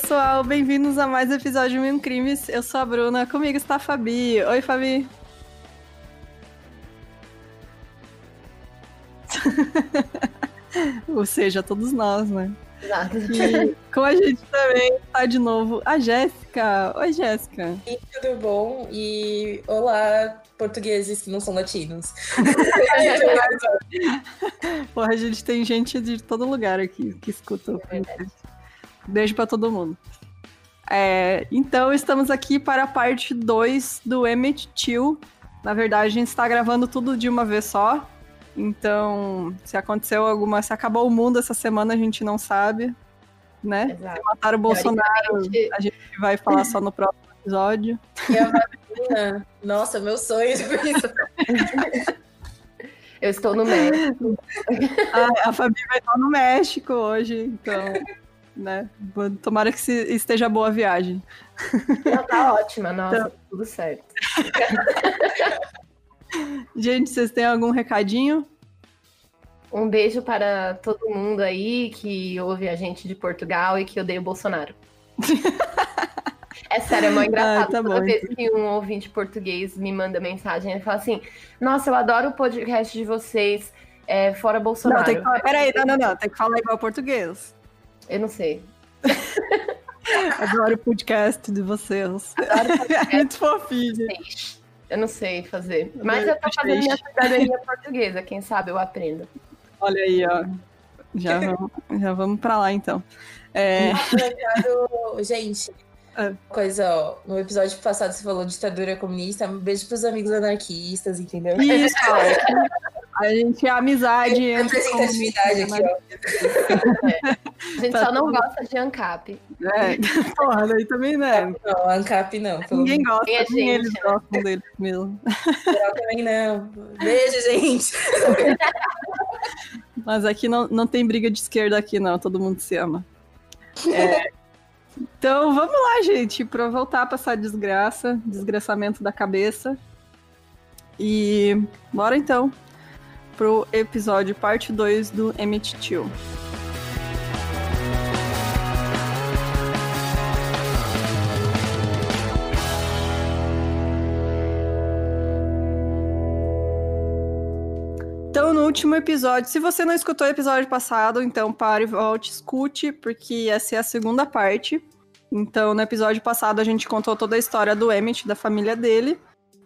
pessoal, bem-vindos a mais um episódio de Mil Crimes. Eu sou a Bruna, comigo está a Fabi. Oi, Fabi. Ou seja, todos nós, né? Exato. E com a gente também tá de novo a Jéssica. Oi, Jéssica. E tudo bom? E olá, portugueses que não são latinos. Porra, a gente tem gente de todo lugar aqui que escuta. É verdade. Beijo pra todo mundo. É, então, estamos aqui para a parte 2 do Emmett Till. Na verdade, a gente está gravando tudo de uma vez só. Então, se aconteceu alguma. Se acabou o mundo essa semana, a gente não sabe. Né? Exato. Se mataram o Bolsonaro, a gente vai falar só no próximo episódio. Vacina, nossa, meu sonho isso. Eu estou no México. A, a Fabi vai estar no México hoje, então. Né? Tomara que esteja boa a viagem. Ela tá ótima, nossa, tudo certo. Gente, vocês têm algum recadinho? Um beijo para todo mundo aí que ouve a gente de Portugal e que odeia o Bolsonaro. É sério, é mó engraçado. Ah, tá Toda bom, vez que um ouvinte português me manda mensagem, ele fala assim: Nossa, eu adoro o podcast de vocês, é, fora Bolsonaro. Não, tem que falar. Peraí, não, não, não. Tem que falar igual português. Eu não sei. Adoro o podcast de vocês. Adoro o É muito fofinho. podcast. Eu não sei fazer. Adoro Mas eu tô podcast. fazendo minha cidadania portuguesa, quem sabe eu aprendo. Olha aí, ó. Já vamos, já vamos pra lá, então. É, Obrigado, gente. É. Coisa, ó, no episódio passado você falou ditadura comunista, um beijo pros amigos anarquistas, entendeu? isso. A gente é amizade entre Representatividade aqui, ó. A gente Tá só não tudo- gosta de ANCAP. É, porra, daí também, né? Não, ANCAP não. Ninguém gosta, Nem a nem gente, eles né? gostam deles mesmo. geral também não. Beijo, gente. Mas aqui não, não tem briga de esquerda aqui, não. Todo mundo se ama. É, então, vamos lá, gente, pra voltar pra essa desgraça, desgraçamento da cabeça. E bora então pro episódio parte 2 do Emmett Till. Então, no último episódio, se você não escutou o episódio passado, então pare, volte, escute, porque essa é a segunda parte. Então, no episódio passado, a gente contou toda a história do Emmett, da família dele,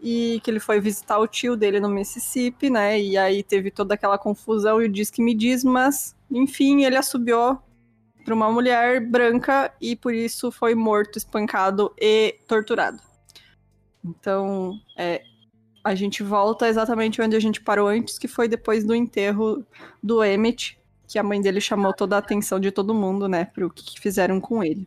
e que ele foi visitar o tio dele no Mississippi, né? E aí teve toda aquela confusão e o diz que me diz, mas, enfim, ele assobiou para uma mulher branca e por isso foi morto, espancado e torturado. Então, é, a gente volta exatamente onde a gente parou antes, que foi depois do enterro do Emmett, que a mãe dele chamou toda a atenção de todo mundo, né, pro que que fizeram com ele.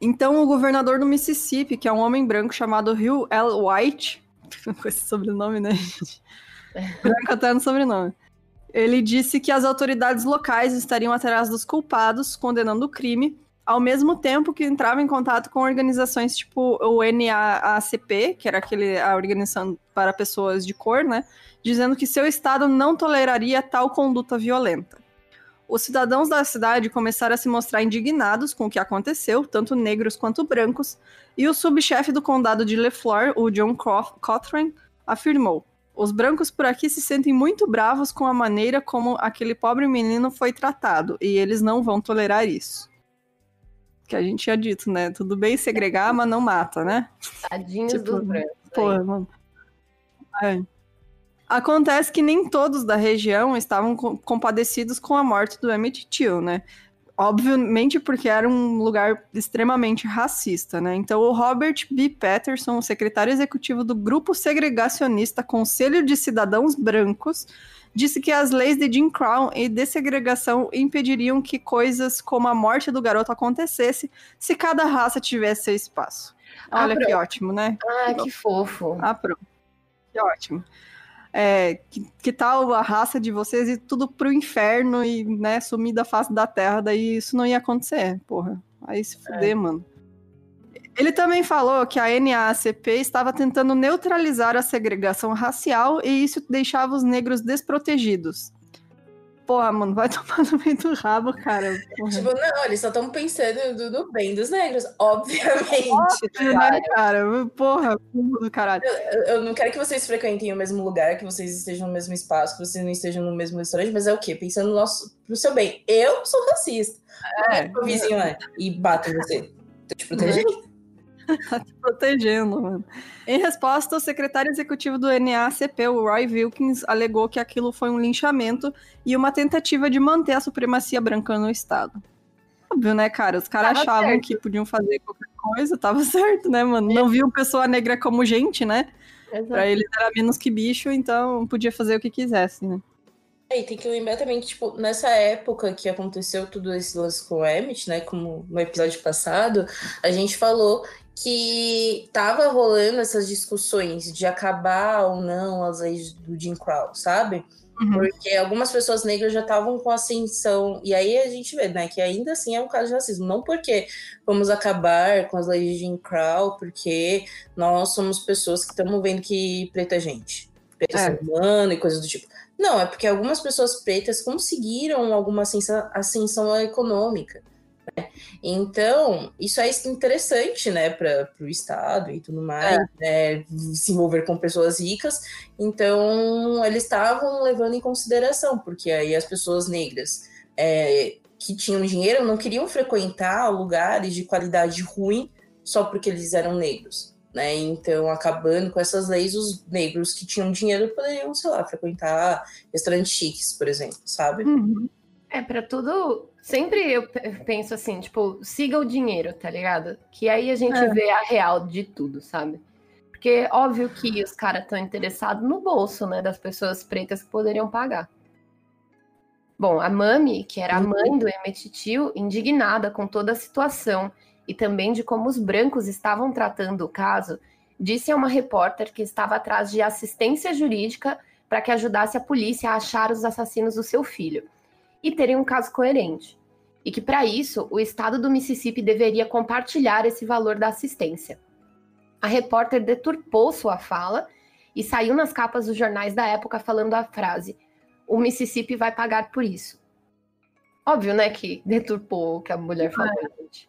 Então, o governador do Mississippi, que é um homem branco chamado Hugh L. White, com esse sobrenome, né, gente? Branco até no sobrenome. Ele disse que as autoridades locais estariam atrás dos culpados, condenando o crime, ao mesmo tempo que entrava em contato com organizações tipo o NAACP, que era aquele, a organização para pessoas de cor, né? Dizendo que seu estado não toleraria tal conduta violenta. Os cidadãos da cidade começaram a se mostrar indignados com o que aconteceu, tanto negros quanto brancos, e o subchefe do condado de LeFlore, o John Cothren, afirmou: Os brancos por aqui se sentem muito bravos com a maneira como aquele pobre menino foi tratado, e eles não vão tolerar isso que a gente tinha dito, né? Tudo bem segregar, mas não mata, né? Tadinhos Tipo, dos brancos. Porra, mano. É. Acontece que nem todos da região estavam co- compadecidos com a morte do Emmett Till, né? Obviamente porque era um lugar extremamente racista, né? Então o Robert B. Patterson, o secretário executivo do grupo segregacionista Conselho de Cidadãos Brancos, disse que as leis de Jim Crow e dessegregação impediriam que coisas como a morte do garoto acontecesse se cada raça tivesse seu espaço. Ah, Olha que pronto. ótimo, né? Ah, que fofo. Ah, pronto. Que ótimo. É, que, que tal a raça de vocês ir tudo pro inferno e, né, sumir da face da terra, daí isso não ia acontecer, porra. Aí se fuder, mano. Ele também falou que a NAACP estava tentando neutralizar a segregação racial e isso deixava os negros desprotegidos. Porra, mano, vai tomar no meio do rabo, cara. Porra. Tipo, não, eles só estão pensando no, bem dos negros, obviamente. Óbvio, né, cara? Porra, do caralho. Eu, eu não quero que vocês frequentem o mesmo lugar, que vocês estejam no mesmo espaço, que vocês não estejam no mesmo restaurante, mas é o quê? Pensando no, nosso, pro seu bem. Eu sou racista. É. O vizinho é e bato em você. Tô te protegendo. tá te protegendo, mano. Em resposta, o secretário executivo do NACP, o Roy Wilkins, alegou que aquilo foi um linchamento e uma tentativa de manter a supremacia branca no Estado. Óbvio, né, cara? Os caras achavam certo. que podiam fazer qualquer coisa, tava certo, né, mano? Não viam pessoa negra como gente, né? Pra eles era menos que bicho, então podia fazer o que quisesse, né? É, E tem que lembrar também que, tipo, nessa época que aconteceu tudo esse lance com o Emmett, né? Como no episódio passado, a gente falou que tava rolando essas discussões de acabar ou não as leis do Jim Crow, sabe? Uhum. Porque algumas pessoas negras já estavam com ascensão. E aí a gente vê, né, que ainda assim é um caso de racismo. Não porque vamos acabar com as leis de Jim Crow, porque nós somos pessoas que estamos vendo que preta é gente. Preta é É. ser humano e coisas do tipo. Não, é porque algumas pessoas pretas conseguiram alguma ascensão, ascensão econômica. Né? Então, isso é interessante, né, para o Estado e tudo mais, né, se envolver com pessoas ricas. Então, eles estavam levando em consideração, porque aí as pessoas negras é, que tinham dinheiro não queriam frequentar lugares de qualidade ruim só porque eles eram negros. Né? Então, acabando com essas leis, os negros que tinham dinheiro poderiam, sei lá, frequentar restaurantes chiques, por exemplo, sabe? Uhum. É, pra tudo. Sempre eu pe- penso assim, tipo, siga o dinheiro, tá ligado? Que aí a gente É. vê a real de tudo, sabe? Porque óbvio que os caras estão interessados no bolso, né, das pessoas pretas que poderiam pagar. Bom, a Mami, que era a Uhum. mãe do Emmett Till, indignada com toda a situação e também de como os brancos estavam tratando o caso, disse a uma repórter que estava atrás de assistência jurídica para que ajudasse a polícia a achar os assassinos do seu filho e terem um caso coerente. E que, para isso, o estado do Mississippi deveria compartilhar esse valor da assistência. A repórter deturpou sua fala e saiu nas capas dos jornais da época falando a frase: O Mississippi vai pagar por isso. Óbvio, né, que deturpou o que a mulher falou, gente.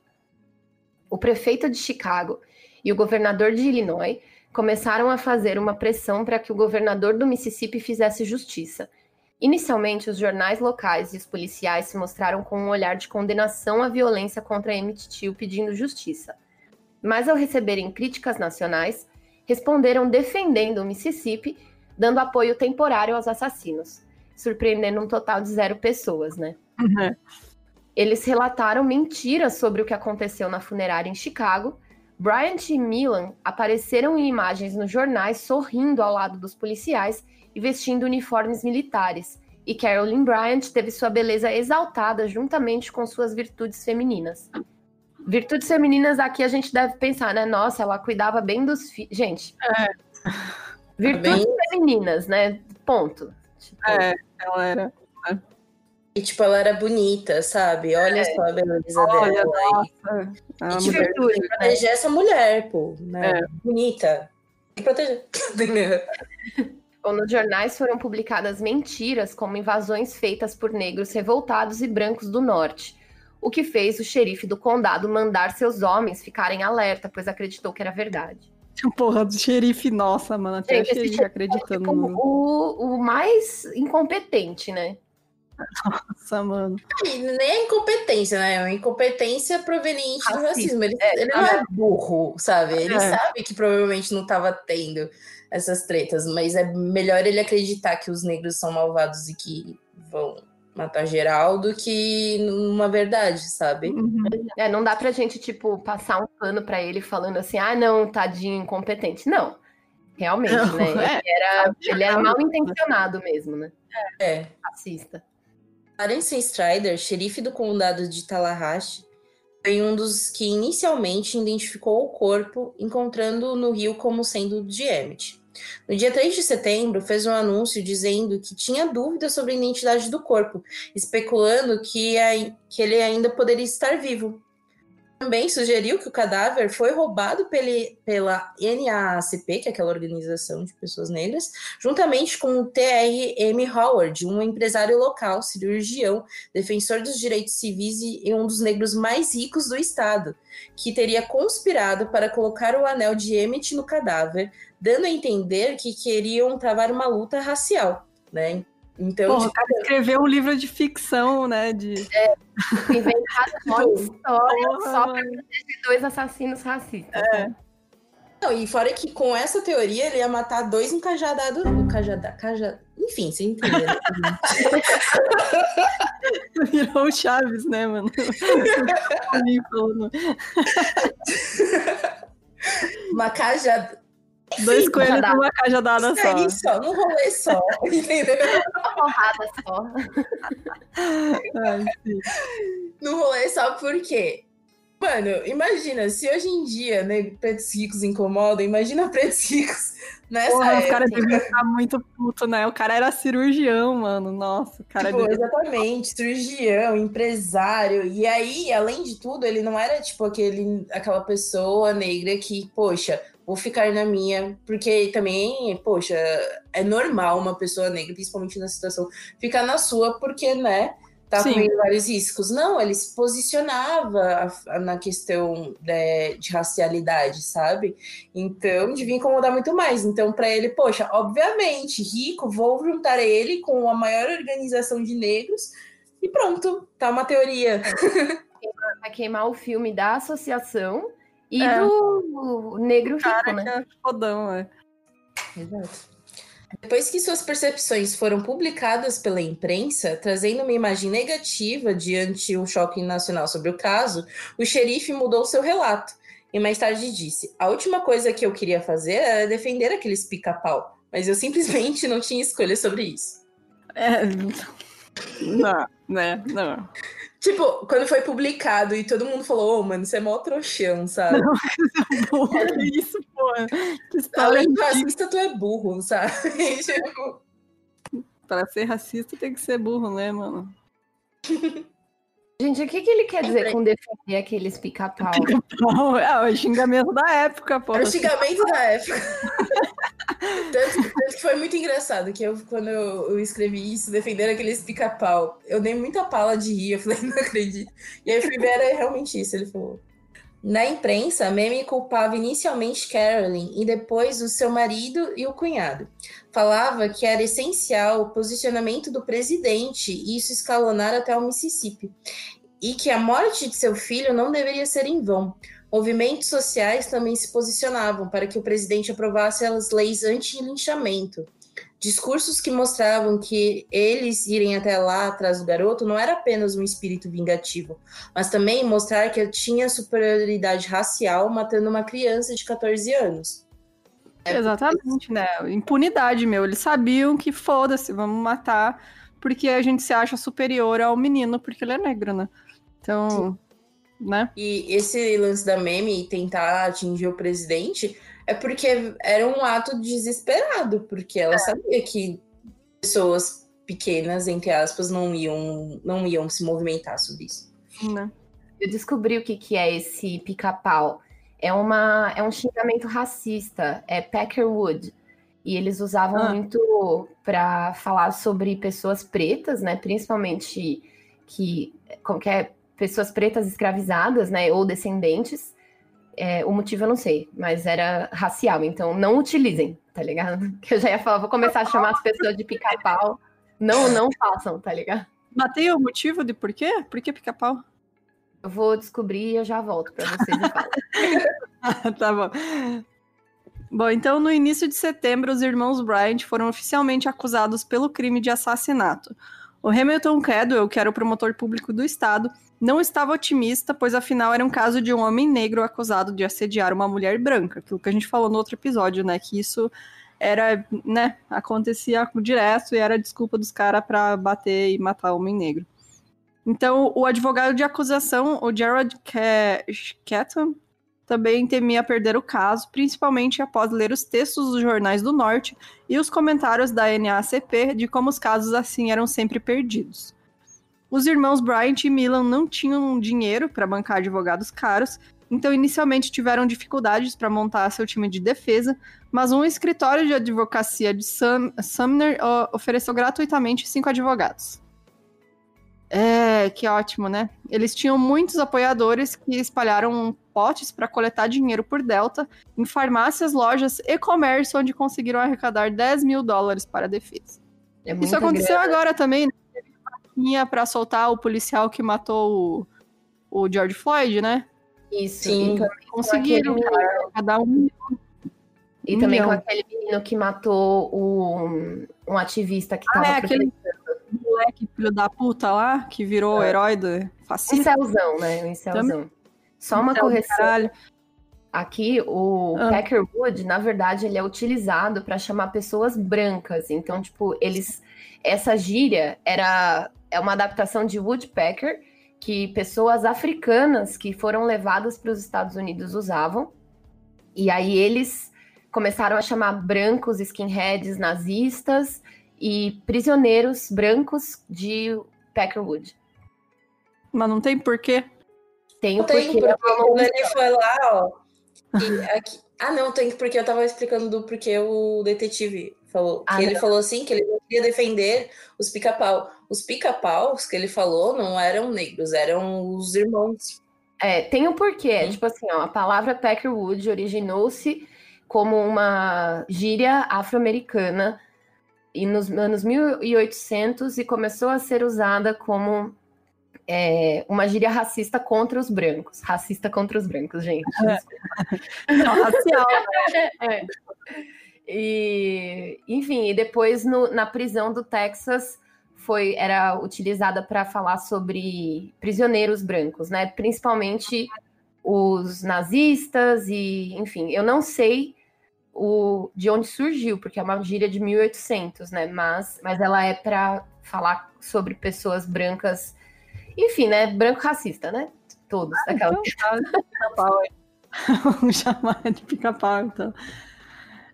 O prefeito de Chicago e o governador de Illinois começaram a fazer uma pressão para que o governador do Mississippi fizesse justiça. Inicialmente, os jornais locais e os policiais se mostraram com um olhar de condenação à violência contra Emmett Till pedindo justiça. Mas ao receberem críticas nacionais, responderam defendendo o Mississippi, dando apoio temporário aos assassinos, surpreendendo um total de zero pessoas, né? Uhum. Eles relataram mentiras sobre o que aconteceu na funerária em Chicago. Bryant e Milan apareceram em imagens nos jornais sorrindo ao lado dos policiais e vestindo uniformes militares. E Carolyn Bryant teve sua beleza exaltada juntamente com suas virtudes femininas. Virtudes femininas aqui a gente deve pensar, né? Nossa, ela cuidava bem dos filhos. Gente. Virtudes femininas, né? Ponto. Tipo, É, ela era. E, tipo, ela era bonita, sabe? Olha só a beleza Olha, dela. nossa. E, A tipo, tem que né? proteger essa mulher, pô. Né? É. Bonita. Tem que proteger. Entendeu? Ou nos jornais foram publicadas mentiras como invasões feitas por negros revoltados e brancos do norte, o que fez o xerife do condado mandar seus homens ficarem alerta, pois acreditou que era verdade. Porra, do xerife, nossa, mano. Até Gente, o xerife acreditando. Tipo, no- o, o mais incompetente, né? Nossa, mano. E nem é incompetência, né? É uma incompetência proveniente do Racista. racismo. Ele, É, ele não é burro, sabe? Ele É. sabe que provavelmente não estava tendo essas tretas, mas é melhor ele acreditar que os negros são malvados e que vão matar geral do que numa verdade, sabe? Uhum. É, não dá pra gente, tipo, passar um pano pra ele falando assim, ah, não, tadinho, incompetente. Não. Realmente, Não, né? é, Ele era, sabe, ele era mal intencionado mesmo, né? É. Racista. Clarence Strider, xerife do condado de Tallahassee, foi um dos que inicialmente identificou o corpo, encontrando no rio como sendo de Emmett. No dia 3 de setembro, fez um anúncio dizendo que tinha dúvidas sobre a identidade do corpo, especulando que, ai- que ele ainda poderia estar vivo. Também sugeriu que o cadáver foi roubado pela NAACP, que é aquela organização de pessoas negras, juntamente com o T.R.M. Howard, um empresário local, cirurgião, defensor dos direitos civis e um dos negros mais ricos do estado, que teria conspirado para colocar o anel de Emmett no cadáver, dando a entender que queriam travar uma luta racial, né? Então, Porra, o cara escreveu um livro de ficção, né? De... É, inventado uma história só para proteger dois assassinos racistas. É. Não, e fora que com essa teoria ele ia matar dois encajadados. Encajada, caja... Enfim, você entendeu. Né? Virou o Chaves, né, mano? Uma cajada. Dois coelhos numa cajadada só. É isso, num rolê só, entendeu? Uma porrada só. Ai. Num rolê só por quê? Mano, imagina, se hoje em dia, né, pretos ricos incomodam, imagina pretos ricos nessa Porra, época. Os caras deviam estar muito puto, né? O cara era cirurgião, mano. Nossa, o cara tipo, devia... Exatamente, cirurgião, empresário. E aí, além de tudo, ele não era, tipo, aquele, aquela pessoa negra que, poxa, vou ficar na minha, porque também, poxa, é normal uma pessoa negra, principalmente na situação, ficar na sua, porque, né, tá com vários riscos. Não, ele se posicionava na questão de, né, de, racialidade, sabe? Então, devia incomodar muito mais. Então, para ele, poxa, obviamente, rico, vou juntar ele com a maior organização de negros e pronto, tá uma teoria. Vai queimar o filme da associação e é. do negro rico, né? É fodão, é. Exato. Depois que suas percepções foram publicadas pela imprensa, trazendo uma imagem negativa diante o choque nacional sobre o caso, o xerife mudou seu relato e mais tarde disse: A última coisa que eu queria fazer era defender aqueles pica-pau, mas eu simplesmente não tinha escolha sobre isso. É. Não, né? Não. Tipo, quando foi publicado e todo mundo falou, ô, oh, mano, você é mó trouxão, sabe? Não, porra, que isso, porra. Que Além de racista, tu é burro, sabe? tipo... Pra ser racista tem que ser burro, né, mano? Gente, o que, que ele quer dizer com defender aqueles pica-pau? Pica é o xingamento da época, pô. É o xingamento da época. tanto, tanto, que foi muito engraçado que eu, quando eu, eu escrevi isso, defender aqueles pica-pau, eu dei muita pala de rir, eu falei, não acredito. E aí fui era realmente isso, ele falou. Na imprensa, Meme culpava inicialmente Carolyn e depois o seu marido e o cunhado. Falava que era essencial o posicionamento do presidente e isso escalonar até o Mississippi. E que a morte de seu filho não deveria ser em vão. Movimentos sociais também se posicionavam para que o presidente aprovasse as leis anti-linchamento. Discursos que mostravam que eles irem até lá atrás do garoto não era apenas um espírito vingativo, mas também mostrar que tinha superioridade racial matando uma criança de 14 anos. É Exatamente, né? Impunidade, meu. Eles sabiam que foda-se, vamos matar, porque a gente se acha superior ao menino porque ele é negro, né? Então, Sim. Né? E esse lance da meme tentar atingir o presidente é porque era um ato desesperado, porque ela é. sabia que pessoas pequenas, entre aspas, não iam, não iam se movimentar sobre isso. Né? Eu descobri o que, que é esse pica-pau. É, uma, é um xingamento racista, é Peckerwood. E eles usavam ah. muito para falar sobre pessoas pretas, né? Principalmente que, como que é, pessoas pretas escravizadas, né? Ou descendentes é, o motivo eu não sei, mas era racial, então não utilizem, tá ligado? Que eu já ia falar, vou começar a chamar as pessoas de pica-pau. Não, não façam, tá ligado? Mas tem o motivo de por quê? Por que pica-pau? Eu vou descobrir e eu já volto para vocês e tá bom. Bom, então no início de setembro, os irmãos Bryant foram oficialmente acusados pelo crime de assassinato. O Hamilton Cadwell, que era o promotor público do estado, não estava otimista, pois afinal era um caso de um homem negro acusado de assediar uma mulher branca, aquilo que a gente falou no outro episódio, né? Que isso era, né, acontecia direto e era desculpa dos caras para bater e matar homem negro. Então, o advogado de acusação, o Gerald Catton, também temia perder o caso, principalmente após ler os textos dos jornais do Norte e os comentários da NACP de como os casos assim eram sempre perdidos. Os irmãos Bryant e Milan não tinham dinheiro para bancar advogados caros, então inicialmente tiveram dificuldades para montar seu time de defesa, mas um escritório de advocacia de Sum Sumner ofereceu gratuitamente cinco advogados. É, que ótimo, né? Eles tinham muitos apoiadores que espalharam potes para coletar dinheiro por Delta em farmácias, lojas e comércio, onde conseguiram arrecadar 10 mil dólares para a defesa. É Isso aconteceu grana. agora também, né? Para soltar o policial que matou o, o George Floyd, né? Isso. Sim. Então, conseguiram arrecadar um e um também milhão. com aquele menino que matou o, um ativista que estava ah, é, aquele moleque filho da puta lá, que virou é. herói do fascismo. Incelzão, né? Um incelzão. Só uma correção. Caralho. Aqui, o ah. Peckerwood, na verdade, ele é utilizado para chamar pessoas brancas. Então, tipo, eles. Essa gíria era é uma adaptação de Woodpecker que pessoas africanas que foram levadas para os Estados Unidos usavam. E aí eles começaram a chamar brancos skinheads nazistas e prisioneiros brancos de Peckerwood. Mas não tem porquê. Tem o porquê. Quando ele foi lá, ó. Aqui... ah, não, tem porque eu tava explicando do porquê o detetive falou. Ah, que ele falou assim, que ele não queria defender os pica-pau. Os pica-paus que ele falou não eram negros, eram os irmãos. É, tem um porquê. Hum. Tipo assim, ó, a palavra Peckerwood originou-se como uma gíria afro-americana e nos anos 1800 e começou a ser usada como é, uma gíria racista contra os brancos. Racista contra os brancos, gente. É. Não, racial. Né? É. E, enfim, e depois no, na prisão do Texas foi era utilizada para falar sobre prisioneiros brancos, né? Principalmente os nazistas e, enfim, eu não sei o, de onde surgiu, porque é uma gíria de 1800, né? Mas, mas ela é para falar sobre pessoas brancas, enfim, né? Branco racista, né? Todos. Ah, aquela... Então, tá, Vamos chamar de pica-pau, então.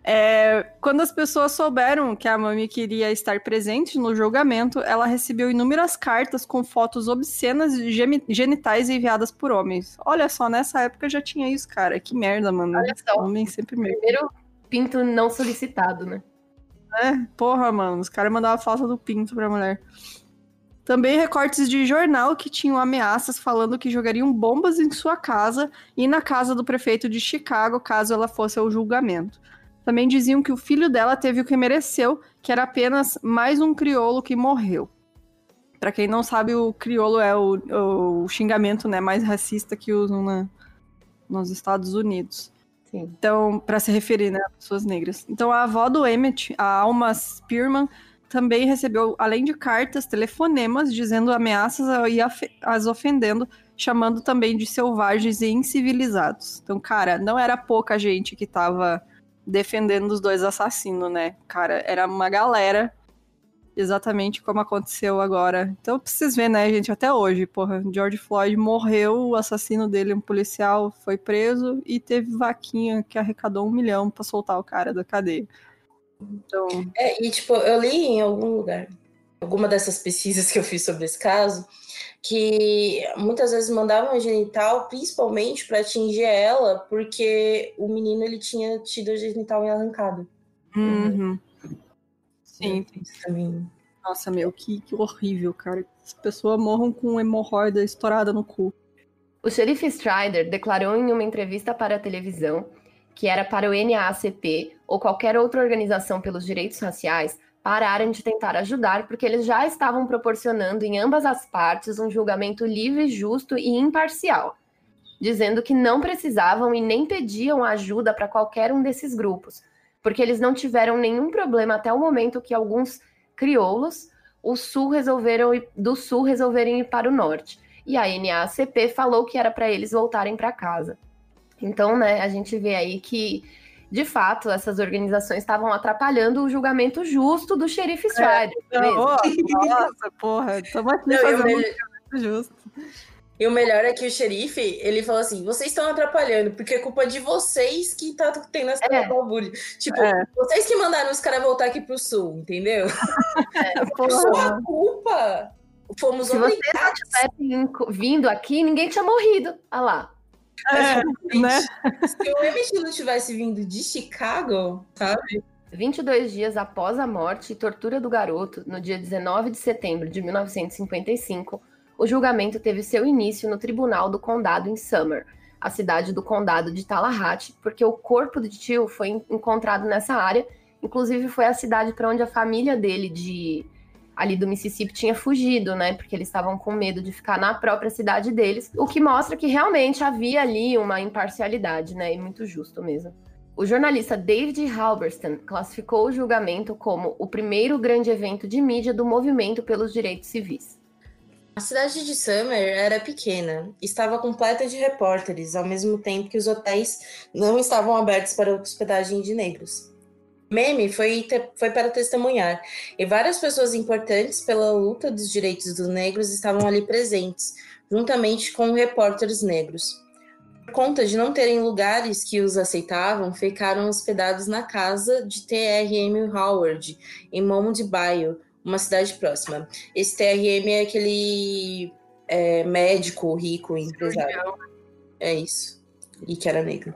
É, quando as pessoas souberam que a Mami queria estar presente no julgamento, ela recebeu inúmeras cartas com fotos obscenas de genitais enviadas por homens. Olha só, nessa época já tinha isso, cara. Que merda, mano. Olha só. Homem sempre merda. Primeiro pinto não solicitado, né? É, porra, mano. Os caras mandavam falta do pinto pra mulher. Também recortes de jornal que tinham ameaças falando que jogariam bombas em sua casa e na casa do prefeito de Chicago caso ela fosse ao julgamento. Também diziam que o filho dela teve o que mereceu, que era apenas mais um crioulo que morreu. Para quem não sabe, o crioulo é o, o xingamento né, mais racista que usam na, nos Estados Unidos. Sim. Então, para se referir né, a pessoas negras. Então, a avó do Emmett, a Alma Spearman, também recebeu, além de cartas, telefonemas dizendo ameaças e as ofendendo, chamando também de selvagens e incivilizados. Então, cara, não era pouca gente que estava defendendo os dois assassinos, né? Cara, era uma galera, exatamente como aconteceu agora. Então, pra vocês verem, né, gente, até hoje, porra, George Floyd morreu, o assassino dele, um policial, foi preso e teve vaquinha que arrecadou um milhão para soltar o cara da cadeia. Então... É, e tipo, eu li em algum lugar, alguma dessas pesquisas que eu fiz sobre esse caso, que muitas vezes mandavam a genital principalmente para atingir ela, porque o menino ele tinha tido a genital arrancada. Uhum. Sim. Também. Nossa, meu, que, que horrível, cara. As pessoas morram com hemorroida estourada no cu. O xerife Strider declarou em uma entrevista para a televisão que era para o NAACP ou qualquer outra organização pelos direitos raciais pararem de tentar ajudar, porque eles já estavam proporcionando em ambas as partes um julgamento livre, justo e imparcial, dizendo que não precisavam e nem pediam ajuda para qualquer um desses grupos, porque eles não tiveram nenhum problema até o momento que alguns crioulos o sul resolveram do sul resolverem ir para o norte. E a NACP falou que era para eles voltarem para casa. Então, né, a gente vê aí que de fato, essas organizações estavam atrapalhando o julgamento justo do xerife Strider. É, nossa, porra, estamos aqui não, fazendo melhor... justo. E o melhor é que o xerife, ele falou assim, vocês estão atrapalhando, porque é culpa de vocês que tá tendo essa é. Tipo, é. vocês que mandaram os caras voltar aqui pro sul, entendeu? É, porra. Sua culpa. fomos Se não tivesse vindo aqui, ninguém tinha morrido. Olha lá. É, né? Se o Emmett não tivesse vindo de Chicago, sabe? 22 dias após a morte e tortura do garoto, no dia 19 de setembro de 1955, o julgamento teve seu início no Tribunal do Condado em Summer, a cidade do condado de Tallahatchie, porque o corpo de tio foi encontrado nessa área. Inclusive, foi a cidade para onde a família dele, de ali do Mississippi, tinha fugido, né? Porque eles estavam com medo de ficar na própria cidade deles, o que mostra que realmente havia ali uma imparcialidade, né? E muito justo mesmo. O jornalista David Halberstam classificou o julgamento como o primeiro grande evento de mídia do movimento pelos direitos civis. A cidade de Summer era pequena, estava completa de repórteres, ao mesmo tempo que os hotéis não estavam abertos para hospedagem de negros. Meme foi, foi para testemunhar, e várias pessoas importantes pela luta dos direitos dos negros estavam ali presentes, juntamente com repórteres negros. Por conta de não terem lugares que os aceitavam, ficaram hospedados na casa de T.R.M. Howard, em Mount Bayou, uma cidade próxima. Esse TRM é aquele é, médico rico, empresário. É isso. E que era negro.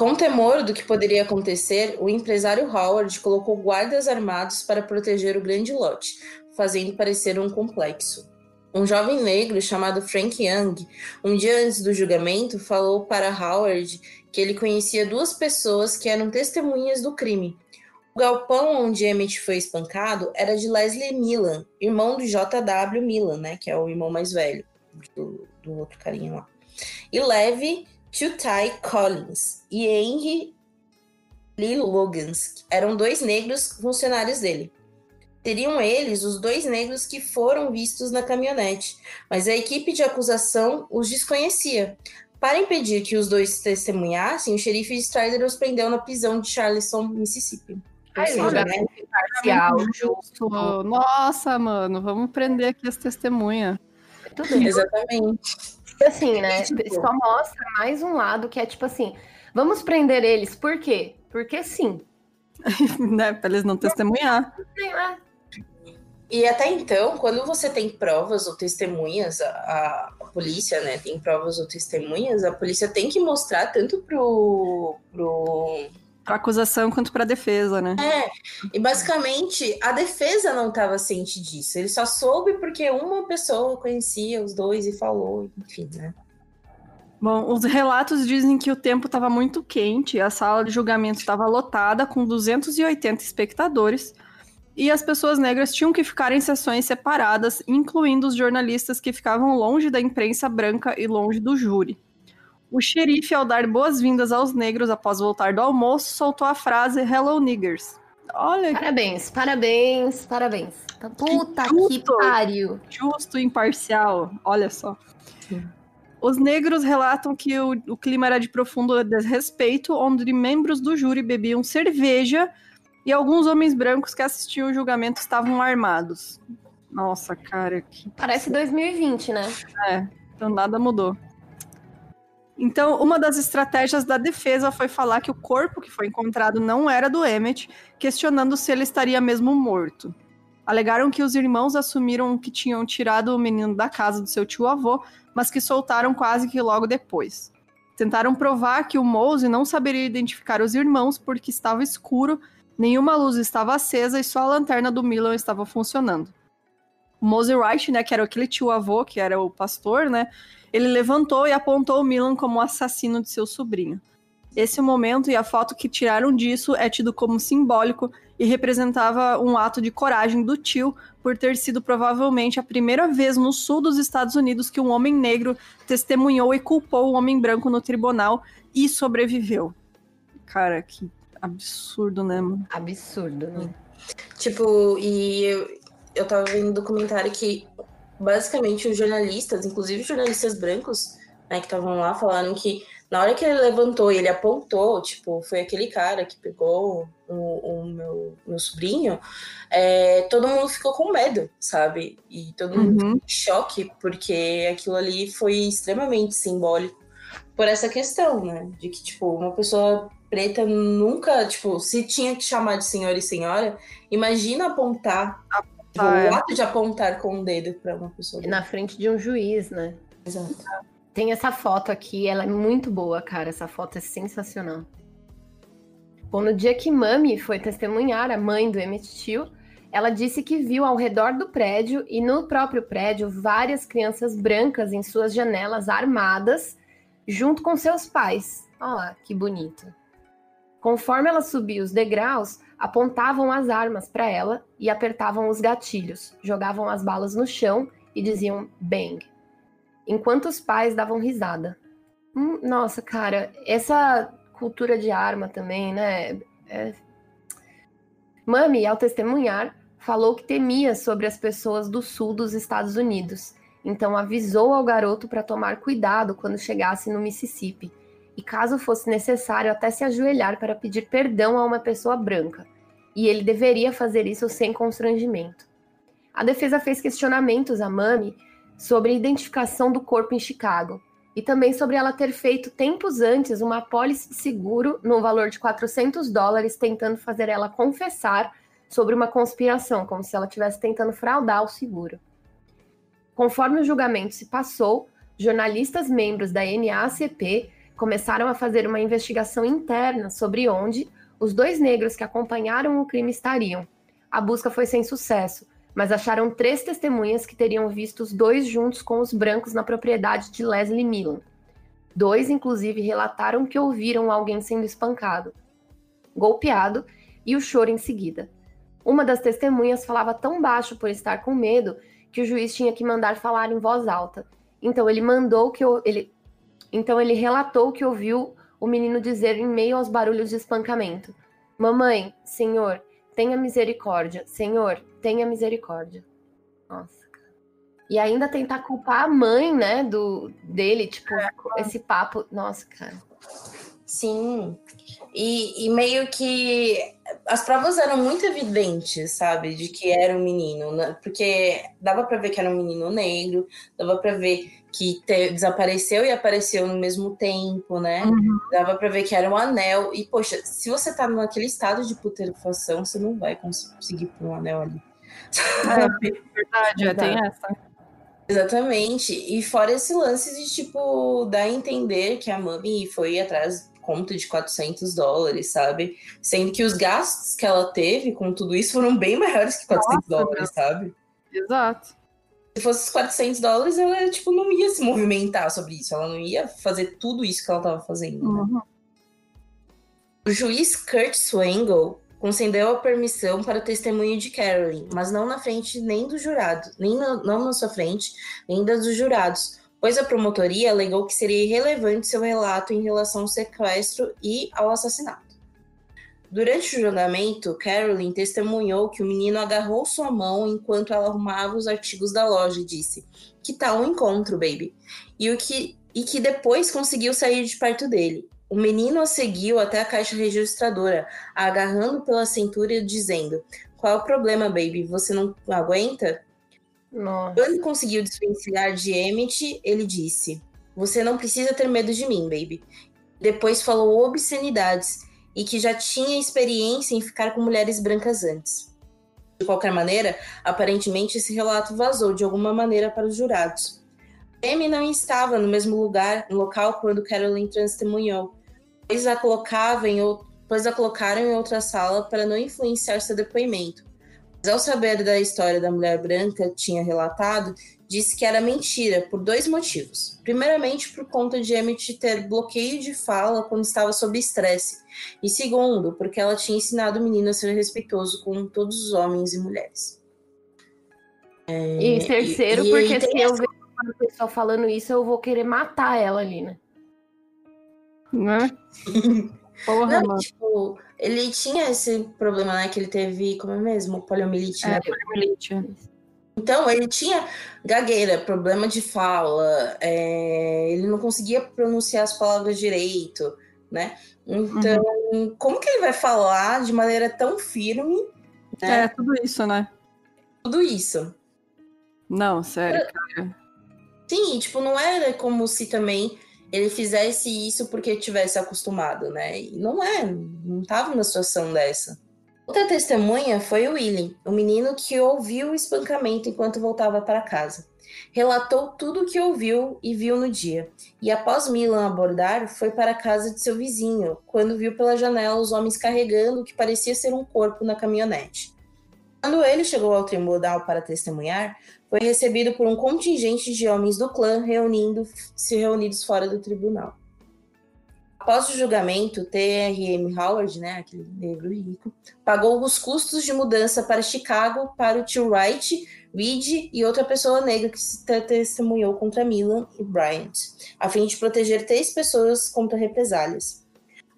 Com temor do que poderia acontecer, o empresário Howard colocou guardas armados para proteger o grande lote, fazendo parecer um complexo. Um jovem negro chamado Frank Young, um dia antes do julgamento, falou para Howard que ele conhecia duas pessoas que eram testemunhas do crime, o galpão onde Emmett foi espancado era de Leslie Milan, irmão do J.W. Milan, né? Que é o irmão mais velho do, do outro carinha lá. E Levi Chutai Collins e Henry Lee Logans eram dois negros funcionários dele. Seriam eles os dois negros que foram vistos na caminhonete, mas a equipe de acusação os desconhecia. Para impedir que os dois testemunhassem, o xerife de Strider os prendeu na prisão de Charleston, Mississippi. Ai, julgamento né? imparcial, justo. Nossa, mano, vamos prender aqui as testemunhas. Exatamente. Assim, né? Tipo... Só mostra mais um lado que é tipo assim: vamos prender eles, por quê? Porque sim. né? Pra eles não testemunhar. Sim, né? E até então, quando você tem provas ou testemunhas, a, a, polícia, né, tem provas ou testemunhas, a polícia tem que mostrar tanto pro, pro para acusação quanto para defesa, né? É, e basicamente a defesa não estava ciente disso. Ele só soube porque uma pessoa conhecia os dois e falou, enfim, né? Bom, os relatos dizem que o tempo estava muito quente, a sala de julgamento estava lotada com 280 espectadores e as pessoas negras tinham que ficar em sessões separadas, incluindo os jornalistas que ficavam longe da imprensa branca e longe do júri. O xerife, ao dar boas-vindas aos negros após voltar do almoço, soltou a frase Hello Niggers. Olha. Parabéns, parabéns, parabéns. Puta que, justo, que pariu. Justo e imparcial. Olha só. Os negros relatam que o, o, clima era de profundo desrespeito, onde membros do júri bebiam cerveja e alguns homens brancos que assistiam o julgamento estavam armados. Nossa, cara. Que... Parece 2020, né? É, então nada mudou. Então, uma das estratégias da defesa foi falar que o corpo que foi encontrado não era do Emmett, questionando se ele estaria mesmo morto. Alegaram que os irmãos assumiram que tinham tirado o menino da casa do seu tio-avô, mas que soltaram quase que logo depois. Tentaram provar que o Mose não saberia identificar os irmãos porque estava escuro, nenhuma luz estava acesa e só a lanterna do Milan estava funcionando. Mose Wright, né, que era aquele tio-avô, que era o pastor, né, ele levantou e apontou o Milan como o assassino de seu sobrinho. Esse momento e a foto que tiraram disso é tido como simbólico e representava um ato de coragem do tio por ter sido provavelmente a primeira vez no sul dos Estados Unidos que um homem negro testemunhou e culpou o homem branco no tribunal e sobreviveu. Cara, que absurdo, né, mano? Absurdo, né? Tipo, e eu, tava vendo um documentário que basicamente os jornalistas, inclusive jornalistas brancos, né, que estavam lá, falaram que na hora que ele levantou e ele apontou, tipo, foi aquele cara que pegou o, o meu, meu sobrinho, é, todo mundo ficou com medo, sabe? E todo mundo ficou uhum. em choque, porque aquilo ali foi extremamente simbólico por essa questão, né? De que, tipo, uma pessoa preta nunca, tipo, se tinha que chamar de senhor e senhora, imagina apontar ah, o é. ato de apontar com o dedo para uma pessoa. Na frente de um juiz, né? Exato. Tem essa foto aqui, ela é muito boa, cara. Essa foto é sensacional. Bom, no dia que Mami foi testemunhar, a mãe do Emmett Till, ela disse que viu ao redor do prédio e no próprio prédio várias crianças brancas em suas janelas armadas, junto com seus pais. Olha lá, que bonito. Conforme ela subia os degraus, apontavam as armas para ela e apertavam os gatilhos, jogavam as balas no chão e diziam bang, enquanto os pais davam risada. Hum, nossa, cara, essa cultura de arma também, né? É... Mami, ao testemunhar, falou que temia sobre as pessoas do sul dos Estados Unidos, então avisou ao garoto para tomar cuidado quando chegasse no Mississippi, e caso fosse necessário, até se ajoelhar para pedir perdão a uma pessoa branca, e ele deveria fazer isso sem constrangimento. A defesa fez questionamentos a Mami sobre a identificação do corpo em Chicago, e também sobre ela ter feito tempos antes uma apólice de seguro no valor de 400 dólares, tentando fazer ela confessar sobre uma conspiração, como se ela estivesse tentando fraudar o seguro. Conforme o julgamento se passou, jornalistas membros da NAACP começaram a fazer uma investigação interna sobre onde os dois negros que acompanharam o crime estariam. A busca foi sem sucesso, mas acharam três testemunhas que teriam visto os dois juntos com os brancos na propriedade de Leslie Millen. Dois, inclusive, relataram que ouviram alguém sendo espancado, golpeado e o choro em seguida. Uma das testemunhas falava tão baixo por estar com medo que o juiz tinha que mandar falar em voz alta. Então ele mandou que ele então ele relatou que ouviu o menino dizer em meio aos barulhos de espancamento: "Mamãe, Senhor, tenha misericórdia. Senhor, tenha misericórdia." Nossa. E ainda tentar culpar a mãe, né, do dele, tipo, é. esse papo, nossa, cara. Sim. E, e, meio que as provas eram muito evidentes, sabe, de que era um menino, né? porque dava para ver que era um menino negro, dava para ver que te, desapareceu e apareceu no mesmo tempo, né? Uhum. Dava para ver que era um anel. E poxa, se você tá naquele estado de putrefação, você não vai conseguir pôr um anel ali. É, verdade, é, tem essa. Exatamente. E fora esse lance de, tipo, dar a entender que a Mami foi atrás conta de 400 dólares, sabe? Sendo que os gastos que ela teve com tudo isso foram bem maiores que 400 Nossa, dólares, sabe? Exato. Se fosse os 400 dólares, ela, tipo, não ia se movimentar sobre isso. Ela não ia fazer tudo isso que ela estava fazendo. Né? Uhum. O juiz Kurt Swengel concedeu a permissão para o testemunho de Carolyn, mas não na frente nem do jurado, nem na, não na sua frente, nem das dos jurados, pois a promotoria alegou que seria irrelevante seu relato em relação ao sequestro e ao assassinato. Durante o julgamento, Carolyn testemunhou que o menino agarrou sua mão enquanto ela arrumava os artigos da loja e disse: Que tal um encontro, baby? E, o que, e que depois conseguiu sair de perto dele. O menino a seguiu até a caixa registradora, agarrando pela cintura e dizendo: Qual é o problema, baby? Você não aguenta? Nossa. Quando conseguiu desvencilhar de Emmett, ele disse: Você não precisa ter medo de mim, baby. Depois falou obscenidades e que já tinha experiência em ficar com mulheres brancas antes. De qualquer maneira, aparentemente esse relato vazou de alguma maneira para os jurados. Amy não estava no mesmo lugar, no local quando Carolyn testemunhou, pois a, colocava em, pois a colocaram em outra sala para não influenciar seu depoimento. Ao saber da história da mulher branca tinha relatado, disse que era mentira por dois motivos. Primeiramente, por conta de Emmett ter bloqueio de fala quando estava sob estresse. E segundo, porque ela tinha ensinado o menino a ser respeitoso com todos os homens e mulheres. É, e terceiro, e, porque e se eu ver uma pessoa falando isso, eu vou querer matar ela ali, né? Né? Porra, Não, tipo, ele tinha esse problema, né? Que ele teve, como é mesmo? Poliomielite, é, né? poliomielite. Então, ele tinha gagueira, problema de fala, é, ele não conseguia pronunciar as palavras direito, né? Então, uhum. como que ele vai falar de maneira tão firme? Né? É, tudo isso, né? Tudo isso. Não, sério, cara. Sim, tipo, não era como se também ele fizesse isso porque tivesse acostumado, né? E não é, não tava numa situação dessa. Outra testemunha foi o William, o menino que ouviu o espancamento enquanto voltava para casa. Relatou tudo o que ouviu e viu no dia. E após Milan abordar, foi para a casa de seu vizinho, quando viu pela janela os homens carregando o que parecia ser um corpo na caminhonete. Quando ele chegou ao tribunal para testemunhar, foi recebido por um contingente de homens do clã reunindo, se reunidos fora do tribunal. Após o julgamento, T.R.M. Howard, né, aquele negro rico, pagou os custos de mudança para Chicago para o tio Wright, Reed e outra pessoa negra que se testemunhou contra Milan e Bryant, a fim de proteger três pessoas contra represálias.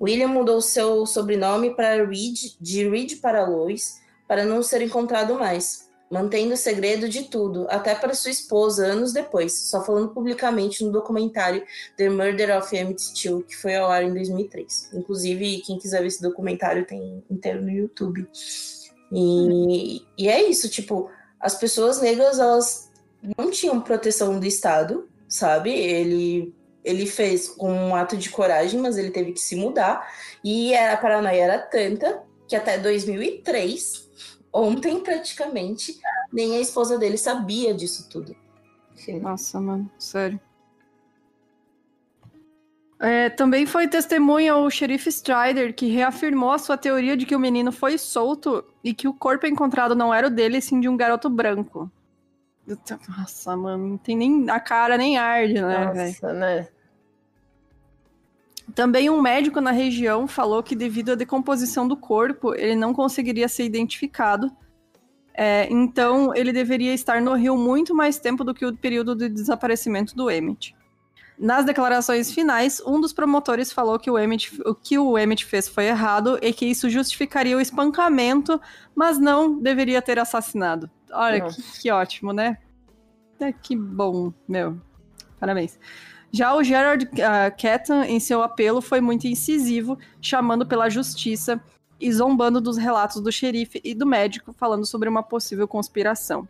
William mudou seu sobrenome para Reed, de Reed para Lois, para não ser encontrado mais mantendo o segredo de tudo, até para sua esposa, anos depois, só falando publicamente no documentário The Murder of Emmett Till, que foi ao ar em 2003. Inclusive, quem quiser ver esse documentário tem inteiro no YouTube. E, e é isso, tipo, as pessoas negras, elas não tinham proteção do Estado, sabe? Ele ele fez com um ato de coragem, mas ele teve que se mudar. E a paranoia era tanta que até 2003 ontem, praticamente, nem a esposa dele sabia disso tudo. Sim. Nossa, mano, sério. É, também foi testemunha o xerife Strider, que reafirmou a sua teoria de que o menino foi solto e que o corpo encontrado não era o dele, sim de um garoto branco. Nossa, mano, não tem nem a cara nem arde, né? Nossa, véio? né? Também um médico na região falou que, devido à decomposição do corpo, ele não conseguiria ser identificado. É, então, ele deveria estar no rio muito mais tempo do que o período de desaparecimento do Emmett. Nas declarações finais, um dos promotores falou que o, Emmett, o que o Emmett fez foi errado e que isso justificaria o espancamento, mas não deveria ter assassinado. Olha, que, que, ótimo, né? É, que bom, meu. Parabéns. Já o Gerard uh, Catton, em seu apelo, foi muito incisivo, chamando pela justiça e zombando dos relatos do xerife e do médico, falando sobre uma possível conspiração.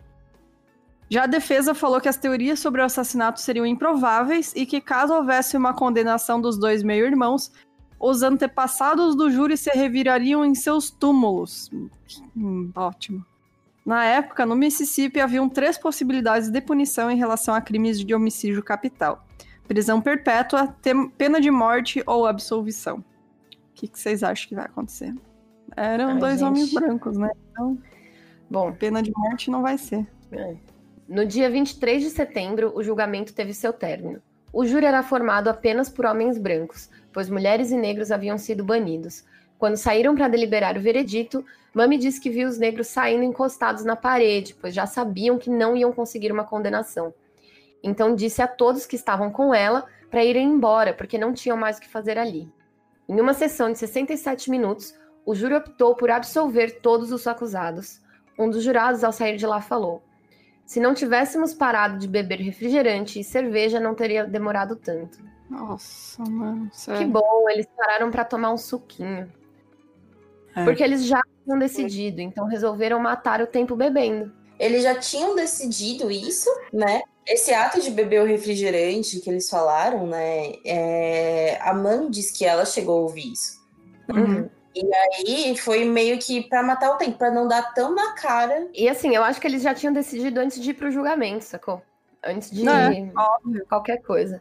Já a defesa falou que as teorias sobre o assassinato seriam improváveis e que, caso houvesse uma condenação dos dois meio-irmãos, os antepassados do júri se revirariam em seus túmulos. Hum, ótimo. Na época, no Mississippi, haviam três possibilidades de punição em relação a crimes de homicídio capital prisão perpétua, pena de morte ou absolvição. O que, que vocês acham que vai acontecer? Eram Ai, dois gente. homens brancos, né? Então, bom, pena de morte não vai ser. É. No dia 23 de setembro, o julgamento teve seu término. O júri era formado apenas por homens brancos, pois mulheres e negros haviam sido banidos. Quando saíram para deliberar o veredito, Mami disse que viu os negros saindo encostados na parede, pois já sabiam que não iam conseguir uma condenação. Então disse a todos que estavam com ela para irem embora, porque não tinham mais o que fazer ali. Em uma sessão de 67 minutos, o júri optou por absolver todos os acusados. Um dos jurados, ao sair de lá, falou: Se não tivéssemos parado de beber refrigerante e cerveja, não teria demorado tanto. Nossa, mano. Sério. Que bom, eles pararam para tomar um suquinho. É. Porque eles já tinham decidido, então resolveram matar o tempo bebendo. Eles já tinham decidido isso, né? Esse ato de beber o refrigerante que eles falaram, né? É... A mãe diz que ela chegou a ouvir isso. Uhum. E aí foi meio que para matar o tempo, para não dar tão na cara. E assim, eu acho que eles já tinham decidido antes de ir pro julgamento, sacou? Antes de é, qualquer coisa.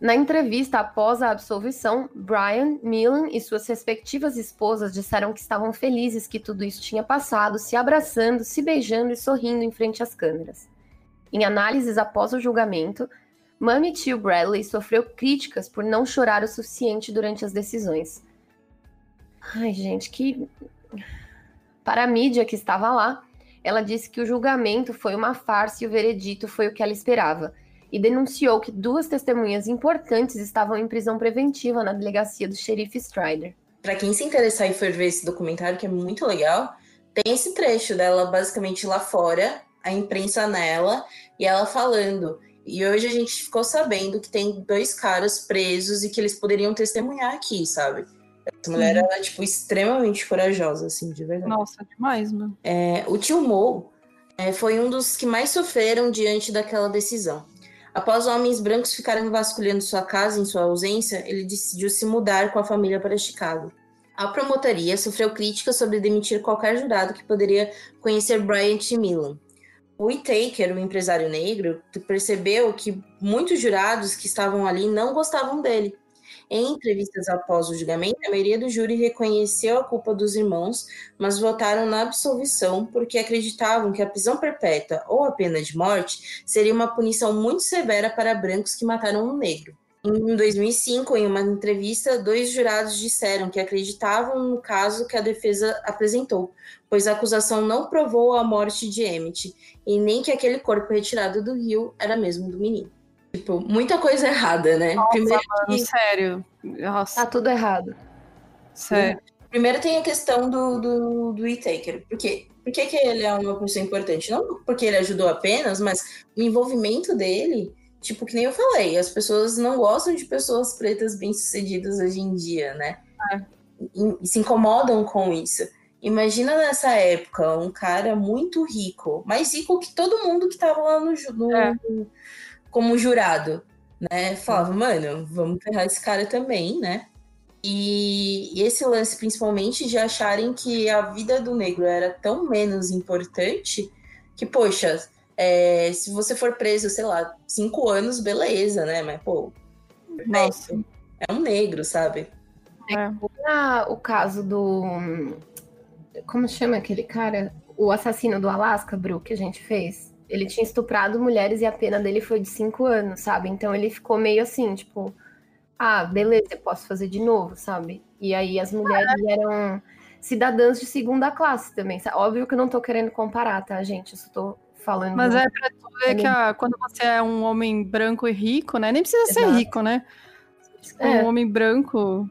Na entrevista após a absolvição, Brian, Milan e suas respectivas esposas disseram que estavam felizes que tudo isso tinha passado, se abraçando, se beijando e sorrindo em frente às câmeras. Em análises após o julgamento, Mami Tio Bradley sofreu críticas por não chorar o suficiente durante as decisões. Ai, gente, que. Para a mídia que estava lá, ela disse que o julgamento foi uma farsa e o veredito foi o que ela esperava, e denunciou que duas testemunhas importantes estavam em prisão preventiva na delegacia do xerife Strider. Para quem se interessar e for ver esse documentário, que é muito legal, tem esse trecho dela basicamente lá fora, a imprensa nela e ela falando. E hoje a gente ficou sabendo que tem dois caras presos e que eles poderiam testemunhar aqui, sabe? Essa mulher uhum. era, tipo, extremamente corajosa, assim, de verdade. Nossa, demais, mano. É, o tio Mo é, foi um dos que mais sofreram diante daquela decisão. Após homens brancos ficarem vasculhando sua casa em sua ausência, ele decidiu se mudar com a família para Chicago. A promotoria sofreu críticas sobre demitir qualquer jurado que poderia conhecer Bryant Millan. O Whittaker, o empresário negro, percebeu que muitos jurados que estavam ali não gostavam dele. Em entrevistas após o julgamento, a maioria do júri reconheceu a culpa dos irmãos, mas votaram na absolvição porque acreditavam que a prisão perpétua ou a pena de morte seria uma punição muito severa para brancos que mataram um negro. Em 2005, em uma entrevista, dois jurados disseram que acreditavam no caso que a defesa apresentou, pois a acusação não provou a morte de Emmett e nem que aquele corpo retirado do rio era mesmo do menino. Tipo, muita coisa errada, né? Nossa, Primeiro mano, que... sério. Nossa. Tá tudo errado. Sério. Primeiro tem a questão do, do, do E-Taker. Por quê? Por que, que ele é uma pessoa importante? Não porque ele ajudou apenas, mas o envolvimento dele, tipo, que nem eu falei, as pessoas não gostam de pessoas pretas bem-sucedidas hoje em dia, né? É. E, e se incomodam com isso. Imagina nessa época um cara muito rico, mais rico que todo mundo que tava lá no, no, é como jurado, né? Falava, mano, vamos ferrar esse cara também, né? E, e, esse lance, principalmente, de acharem que a vida do negro era tão menos importante que, poxa, é, se você for preso, sei lá, cinco anos, beleza, né? Mas, pô, Nossa. é um negro, sabe? É. o caso do. Como chama aquele cara? O assassino do Alasca, Bru, que a gente fez ele tinha estuprado mulheres e a pena dele foi de cinco anos, sabe? Então ele ficou meio assim, tipo, ah, beleza, eu posso fazer de novo, sabe? E aí as mulheres eram cidadãs de segunda classe também. Óbvio que eu não tô querendo comparar, tá, gente? Eu só tô falando. Mas é pra tu ver que a, quando você é um homem branco e rico, né? Nem precisa Exato. ser rico, né? É. Um homem branco,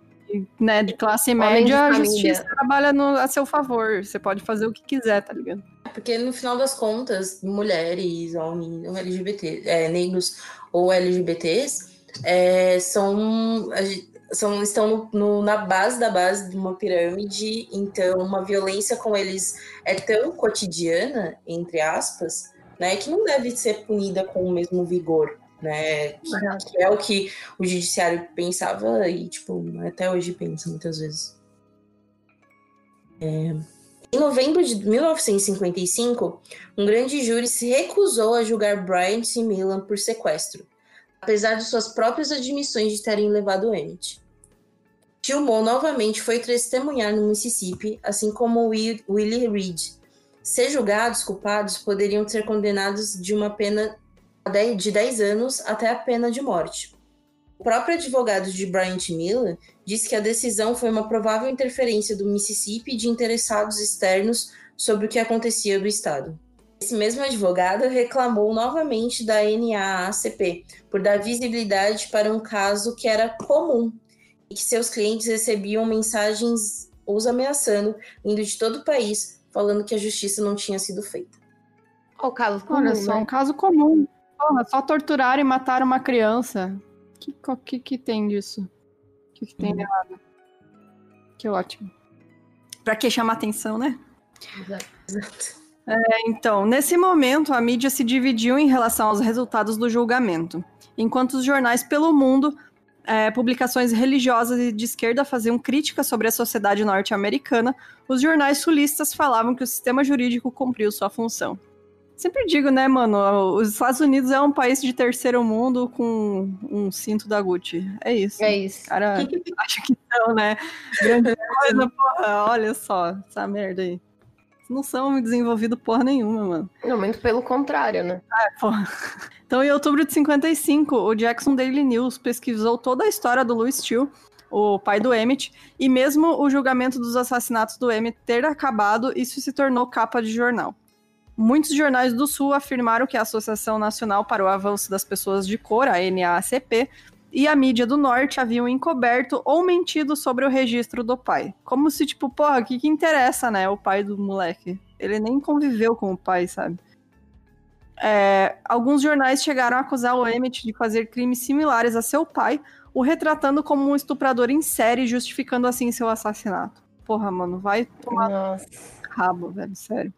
né, de classe média, a justiça trabalha no, a seu favor. Você pode fazer o que quiser, tá ligado? Porque no final das contas, mulheres, homens, ou LGBT, é, negros ou LGBTs é, são, são, estão no, no, na base da base de uma pirâmide, então uma violência com eles é tão cotidiana, entre aspas, né, que não deve ser punida com o mesmo vigor. Né, que é o que o judiciário pensava e tipo até hoje pensa muitas vezes. É... Em novembro de 1955, um grande júri se recusou a julgar Bryant e Milan por sequestro, apesar de suas próprias admissões de terem levado Emmett. Gilmore novamente foi testemunhar no Mississippi, assim como Willie Reed. Se julgados culpados, poderiam ser condenados de uma pena de 10 anos até a pena de morte. O próprio advogado de Bryant Miller disse que a decisão foi uma provável interferência do Mississippi de interessados externos sobre o que acontecia do Estado. Esse mesmo advogado reclamou novamente da NAACP por dar visibilidade para um caso que era comum e que seus clientes recebiam mensagens os ameaçando, vindo de todo o país, falando que a justiça não tinha sido feita. O caso comum, Olha só, né? um caso comum. Porra, só torturar e matar uma criança. O que, que, que tem disso? O que, que tem de errado? Que ótimo. Pra que chamar atenção, né? Exato. É, então, nesse momento, a mídia se dividiu em relação aos resultados do julgamento. Enquanto os jornais pelo mundo, é, publicações religiosas e de esquerda faziam críticas sobre a sociedade norte-americana, os jornais sulistas falavam que o sistema jurídico cumpriu sua função. Sempre digo, né, mano? Os Estados Unidos é um país de terceiro mundo com um cinto da Gucci. É isso. É isso. Cara, acho que não, né? Grande coisa, porra. Olha só, essa merda aí. Não são desenvolvidos porra nenhuma, mano. Não, muito pelo contrário, né? Ah, porra. Então, em outubro de 55, o Jackson Daily News pesquisou toda a história do Louis Steele, o pai do Emmett, e mesmo o julgamento dos assassinatos do Emmett ter acabado, isso se tornou capa de jornal. Muitos jornais do Sul afirmaram que a Associação Nacional para o Avanço das Pessoas de Cor, a NAACP, e a mídia do Norte haviam encoberto ou mentido sobre o registro do pai. Como se, tipo, porra, o que, que interessa, né? O pai do moleque. Ele nem conviveu com o pai, sabe? É, alguns jornais chegaram a acusar o Emmett de fazer crimes similares a seu pai, o retratando como um estuprador em série, justificando assim seu assassinato. Porra, mano, vai tomar Nossa. rabo, velho, sério.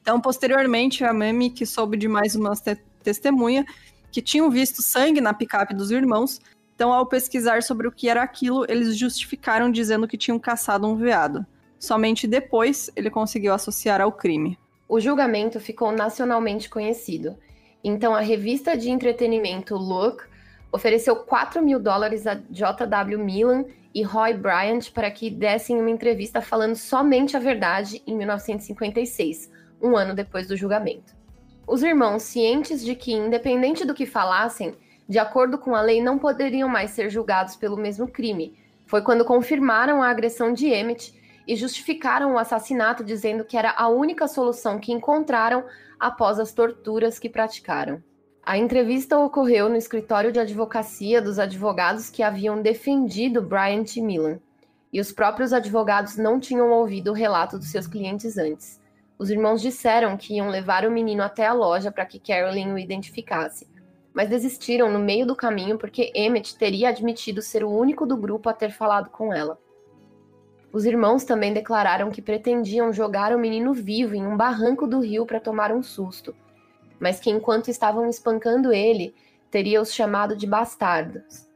Então, posteriormente, a Memi, que soube de mais uma te testemunha, que tinham visto sangue na picape dos irmãos, Então, ao pesquisar sobre o que era aquilo, eles justificaram dizendo que tinham caçado um veado. Somente depois ele conseguiu associar ao crime. O julgamento ficou nacionalmente conhecido. Então, a revista de entretenimento Look ofereceu 4 mil dólares a J.W. Milan e Roy Bryant para que dessem uma entrevista falando somente a verdade em 1956, um ano depois do julgamento. Os irmãos, cientes de que, independente do que falassem, de acordo com a lei, não poderiam mais ser julgados pelo mesmo crime. Foi quando confirmaram a agressão de Emmett e justificaram o assassinato dizendo que era a única solução que encontraram após as torturas que praticaram. A entrevista ocorreu no escritório de advocacia dos advogados que haviam defendido Bryant e Milan, e os próprios advogados não tinham ouvido o relato dos seus clientes antes. Os irmãos disseram que iam levar o menino até a loja para que Carolyn o identificasse, mas desistiram no meio do caminho porque Emmett teria admitido ser o único do grupo a ter falado com ela. Os irmãos também declararam que pretendiam jogar o menino vivo em um barranco do rio para tomar um susto, mas que enquanto estavam espancando ele, teria os chamado de bastardos.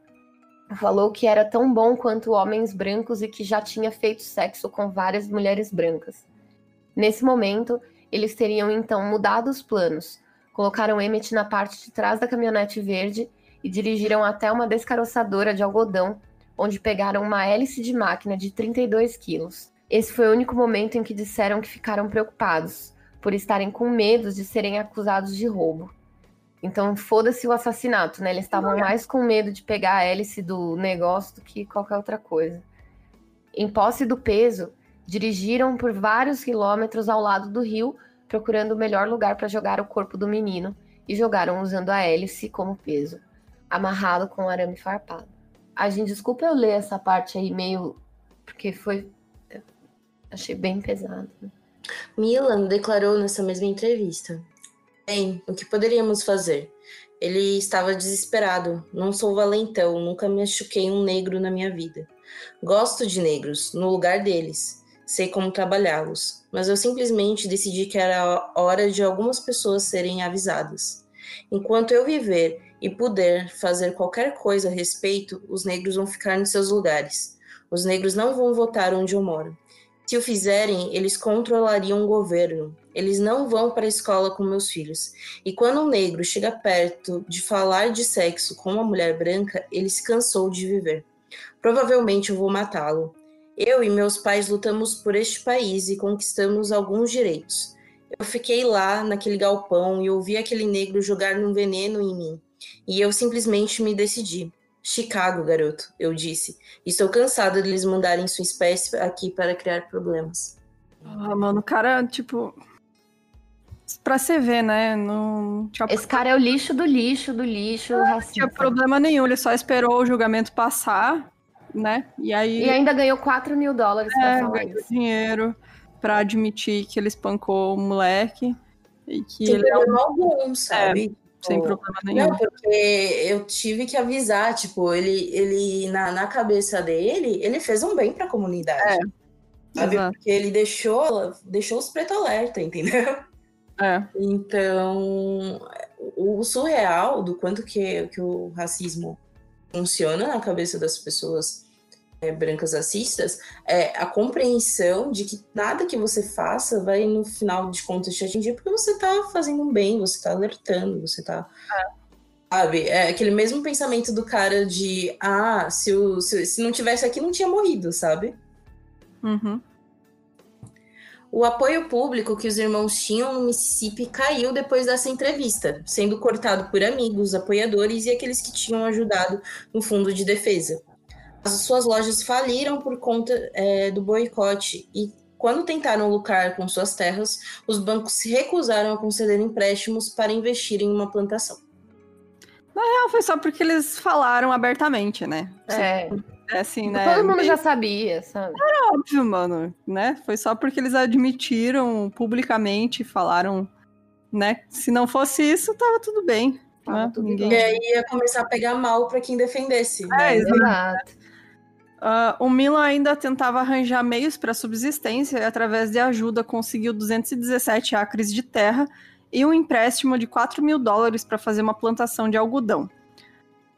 Falou que era tão bom quanto homens brancos e que já tinha feito sexo com várias mulheres brancas. Nesse momento, eles teriam então mudado os planos, colocaram Emmett na parte de trás da caminhonete verde e dirigiram até uma descaroçadora de algodão, onde pegaram uma hélice de máquina de 32 quilos. Esse foi o único momento em que disseram que ficaram preocupados, por estarem com medo de serem acusados de roubo. Então, foda-se o assassinato, né? Eles estavam mais com medo de pegar a hélice do negócio do que qualquer outra coisa. Em posse do peso, dirigiram por vários quilômetros ao lado do rio, procurando o melhor lugar para jogar o corpo do menino, e jogaram usando a hélice como peso, amarrado com arame farpado. A gente, desculpa eu ler essa parte aí meio. porque foi. Achei bem pesado. Né? Milan declarou nessa mesma entrevista: Bem, o que poderíamos fazer? Ele estava desesperado. Não sou valentão, nunca me machuquei um negro na minha vida. Gosto de negros, no lugar deles. Sei como trabalhá-los, mas eu simplesmente decidi que era hora de algumas pessoas serem avisadas. Enquanto eu viver e puder fazer qualquer coisa a respeito, os negros vão ficar nos seus lugares. Os negros não vão votar onde eu moro. Se o fizerem, eles controlariam o governo. Eles não vão para a escola com meus filhos. E quando um negro chega perto de falar de sexo com uma mulher branca, ele se cansou de viver. Provavelmente eu vou matá-lo. Eu e meus pais lutamos por este país e conquistamos alguns direitos. Eu fiquei lá naquele galpão e ouvi aquele negro jogar um veneno em mim. E eu simplesmente me decidi. Chicago, garoto, eu disse. Estou cansado de eles mandarem sua espécie aqui para criar problemas. Ah, mano, o cara, tipo. Pra você ver, né? Não tinha... Esse cara é o lixo do lixo, do lixo. Não tinha problema nenhum, ele só esperou o julgamento passar, né? E aí. E ainda ganhou 4 mil dólares é, pra falar ganhou isso. dinheiro pra admitir que ele espancou o moleque. E que Tem ele é um... algum, sabe? É sem problema nenhum. Não, porque eu tive que avisar, tipo, ele, ele na, na cabeça dele, ele fez um bem para a comunidade. É. Sabe? Porque ele deixou, deixou os preto alerta, entendeu? É. Então, o surreal do quanto que, que o racismo funciona na cabeça das pessoas é, brancas racistas, é a compreensão de que nada que você faça vai, no final de contas, te atingir, porque você está fazendo um bem, você está alertando, você está. É. Sabe? É aquele mesmo pensamento do cara de, ah, se, o, se, se não tivesse aqui, não tinha morrido, sabe? Uhum. O apoio público que os irmãos tinham no Mississippi caiu depois dessa entrevista, sendo cortado por amigos, apoiadores e aqueles que tinham ajudado no fundo de defesa as suas lojas faliram por conta é, do boicote e quando tentaram lucrar com suas terras, os bancos se recusaram a conceder empréstimos para investir em uma plantação. Na real, foi só porque eles falaram abertamente, né? É. É assim, né? Todo mundo já sabia, sabe? Era óbvio, mano, né? Foi só porque eles admitiram publicamente, falaram, né? Se não fosse isso, tava tudo bem. Tava né? tudo Ninguém... E aí ia começar a pegar mal para quem defendesse. É, né? exato. Uh, o Milan ainda tentava arranjar meios para subsistência e, através de ajuda, conseguiu 217 acres de terra e um empréstimo de 4 mil dólares para fazer uma plantação de algodão.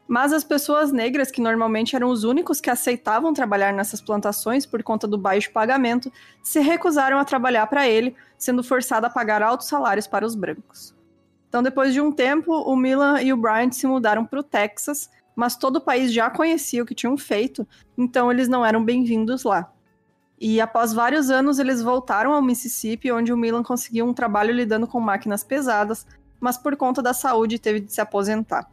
Mas as pessoas negras, que normalmente eram os únicos que aceitavam trabalhar nessas plantações por conta do baixo pagamento, se recusaram a trabalhar para ele, sendo forçada a pagar altos salários para os brancos. Então, depois de um tempo, o Milan e o Bryant se mudaram para o Texas, mas todo o país já conhecia o que tinham feito, então eles não eram bem-vindos lá. E após vários anos, eles voltaram ao Mississippi, onde o Milan conseguiu um trabalho lidando com máquinas pesadas, mas por conta da saúde teve de se aposentar.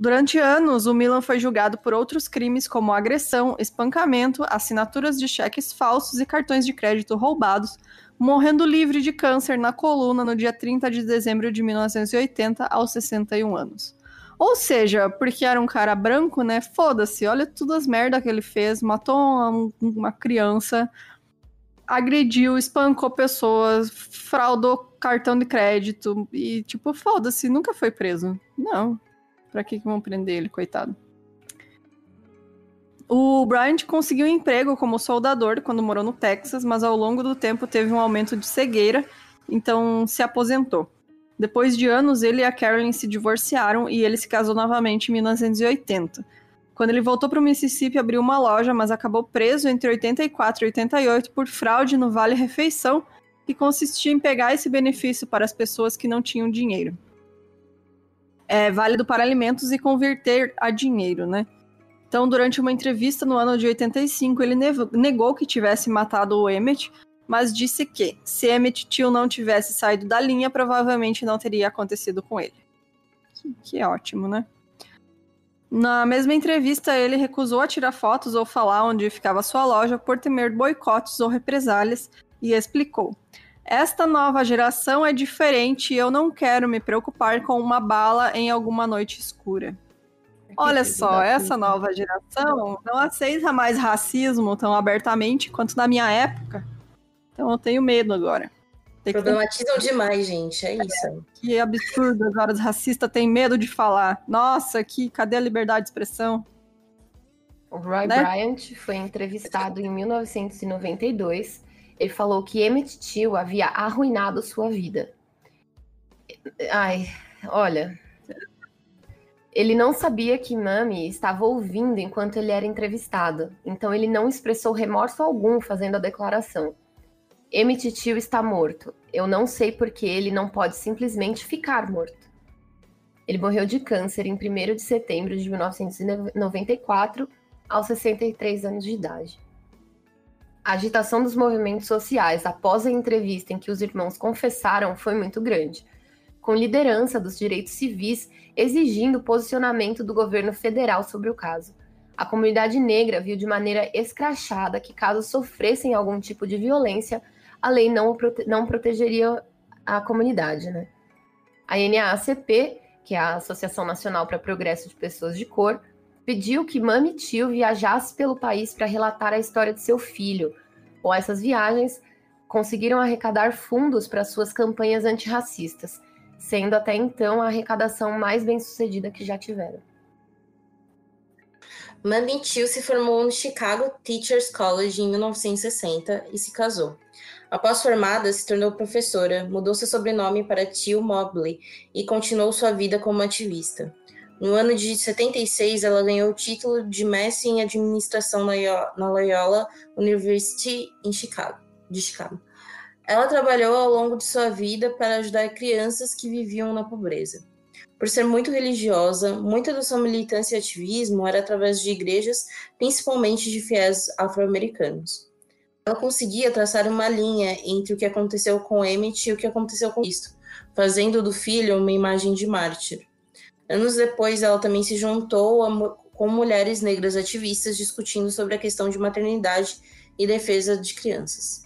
Durante anos, o Milan foi julgado por outros crimes como agressão, espancamento, assinaturas de cheques falsos e cartões de crédito roubados, morrendo livre de câncer na coluna no dia 30 de dezembro de 1980, aos 61 anos. Ou seja, porque era um cara branco, né? Foda-se, olha todas as merda que ele fez, matou uma, uma criança, agrediu, espancou pessoas, fraudou cartão de crédito e, tipo, foda-se, nunca foi preso. Não, Pra que, que vão prender ele, coitado? O Bryant conseguiu um emprego como soldador quando morou no Texas, mas ao longo do tempo teve um aumento de cegueira, então se aposentou. Depois de anos, ele e a Carolyn se divorciaram e ele se casou novamente em 1980. Quando ele voltou para o Mississippi, abriu uma loja, mas acabou preso entre 84 e 88 por fraude no Vale Refeição, que consistia em pegar esse benefício para as pessoas que não tinham dinheiro é válido para alimentos e converter a dinheiro, né? Então, durante uma entrevista no ano de 85, ele negou que tivesse matado o Emmett, mas disse que, se Emmett Till não tivesse saído da linha, provavelmente não teria acontecido com ele. Que, que ótimo, né? Na mesma entrevista, ele recusou a tirar fotos ou falar onde ficava sua loja por temer boicotes ou represálias e explicou: esta nova geração é diferente e eu não quero me preocupar com uma bala em alguma noite escura. Olha só, essa nova geração não aceita mais racismo tão abertamente quanto na minha época. Então eu tenho medo agora. Tem Problematizam ter... demais, gente. É isso. É, que absurdo agora os racistas têm medo de falar. Nossa, que cadê a liberdade de expressão? O Roy né? Bryant foi entrevistado em 1992 ele falou que Emmett Till havia arruinado sua vida. Ai, olha. Ele não sabia que Mami estava ouvindo enquanto ele era entrevistado, então ele não expressou remorso algum fazendo a declaração. Emmett Till está morto. Eu não sei porque ele não pode simplesmente ficar morto. Ele morreu de câncer em 1 de setembro de 1994, aos 63 anos de idade. A agitação dos movimentos sociais após a entrevista em que os irmãos confessaram foi muito grande, com liderança dos direitos civis exigindo posicionamento do governo federal sobre o caso. A comunidade negra viu de maneira escrachada que, caso sofressem algum tipo de violência, a lei não, prote não protegeria a comunidade. Né? A NAACP, que é a Associação Nacional para Progresso de Pessoas de Cor, pediu que Mami Tio viajasse pelo país para relatar a história de seu filho. Com essas viagens, conseguiram arrecadar fundos para suas campanhas antirracistas, sendo até então a arrecadação mais bem sucedida que já tiveram. Mami Tio se formou no Chicago Teachers College em 1960 e se casou. Após formada, se tornou professora, mudou seu sobrenome para Tio Mobley e continuou sua vida como ativista. No ano de 76, ela ganhou o título de mestre em administração na Loyola University em Chicago, de Chicago. Ela trabalhou ao longo de sua vida para ajudar crianças que viviam na pobreza. Por ser muito religiosa, muita da sua militância e ativismo era através de igrejas, principalmente de fiéis afro-americanos. Ela conseguia traçar uma linha entre o que aconteceu com Emmett e o que aconteceu com Cristo, fazendo do filho uma imagem de mártir. Anos depois, ela também se juntou a, com mulheres negras ativistas discutindo sobre a questão de maternidade e defesa de crianças.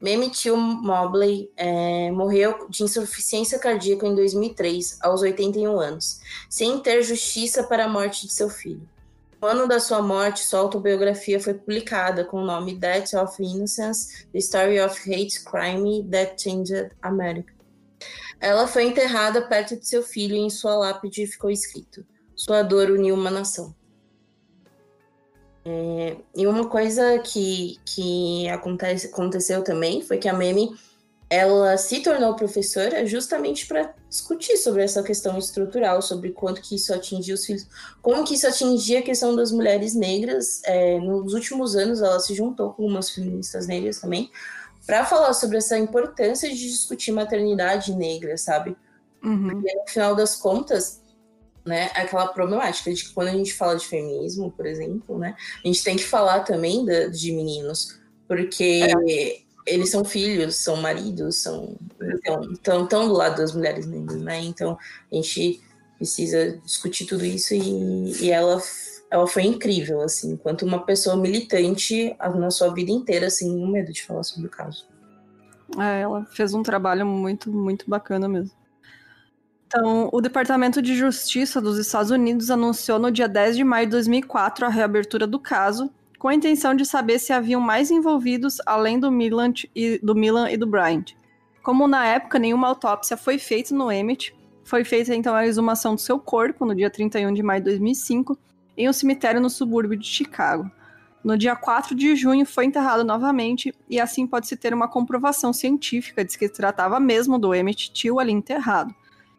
Mamie Till Mobley é, morreu de insuficiência cardíaca em 2003, aos 81 anos, sem ter justiça para a morte de seu filho. No ano da sua morte, sua autobiografia foi publicada com o nome Death of Innocence: The Story of Hate Crime That Changed America. Ela foi enterrada perto de seu filho e em sua lápide ficou escrito: Sua dor uniu uma nação. É, e uma coisa que, que acontece, aconteceu também foi que a Meme ela se tornou professora justamente para discutir sobre essa questão estrutural, sobre quanto que isso atingia os filhos, como que isso atingia a questão das mulheres negras. É, nos últimos anos, ela se juntou com umas feministas negras também para falar sobre essa importância de discutir maternidade negra, sabe? Uhum. Porque no final das contas, né, aquela problemática de que quando a gente fala de feminismo, por exemplo, né, a gente tem que falar também de, de meninos, porque é eles são filhos, são maridos, são então estão do lado das mulheres né? Então a gente precisa discutir tudo isso e, e ela ela foi incrível assim, enquanto uma pessoa militante na sua vida inteira assim, com medo de falar sobre o caso. É, ela fez um trabalho muito muito bacana mesmo. Então, o Departamento de Justiça dos Estados Unidos anunciou no dia 10 de maio de 2004 a reabertura do caso com a intenção de saber se haviam mais envolvidos além do Milan e do, Milan e do Bryant. Como na época nenhuma autópsia foi feita no Emmett, foi feita então a exumação do seu corpo no dia 31 de maio de 2005 em um cemitério no subúrbio de Chicago. No dia 4 de junho foi enterrado novamente e assim pode-se ter uma comprovação científica de que se tratava mesmo do Emmett Till ali enterrado.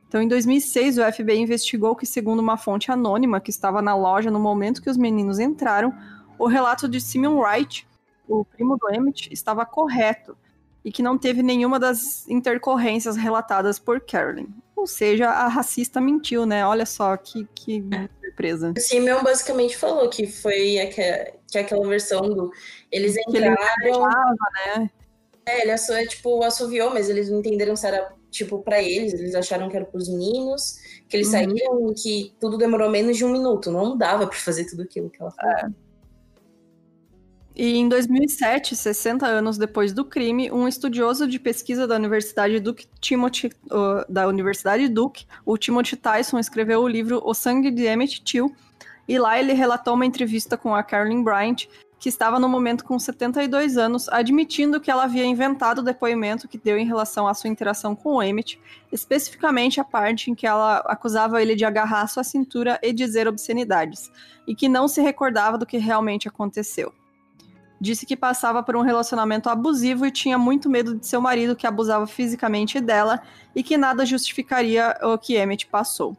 Então, em 2006, o FBI investigou que, segundo uma fonte anônima que estava na loja no momento que os meninos entraram, o relato de Simeon Wright, o primo do Emmett, estava correto e que não teve nenhuma das intercorrências relatadas por Carolyn. Ou seja, a racista mentiu, né? Olha só que, que surpresa. O Simeon basicamente falou que foi aquela, que aquela versão do. Eles entraram. Ele né? É, ele assou, é, tipo, assoviou, mas eles não entenderam se era tipo para eles, eles acharam que era para os meninos, que eles uhum. saíram e que tudo demorou menos de um minuto, não dava para fazer tudo aquilo que ela falou. É. E em 2007, 60 anos depois do crime, um estudioso de pesquisa da Universidade Duke, Timothy, uh, da Universidade Duke, o Timothy Tyson, escreveu o livro O Sangue de Emmett Till, e lá ele relatou uma entrevista com a Carolyn Bryant, que estava no momento com 72 anos, admitindo que ela havia inventado o depoimento que deu em relação à sua interação com o Emmett, especificamente a parte em que ela acusava ele de agarrar sua cintura e dizer obscenidades, e que não se recordava do que realmente aconteceu disse que passava por um relacionamento abusivo e tinha muito medo de seu marido que abusava fisicamente dela e que nada justificaria o que Emmett passou.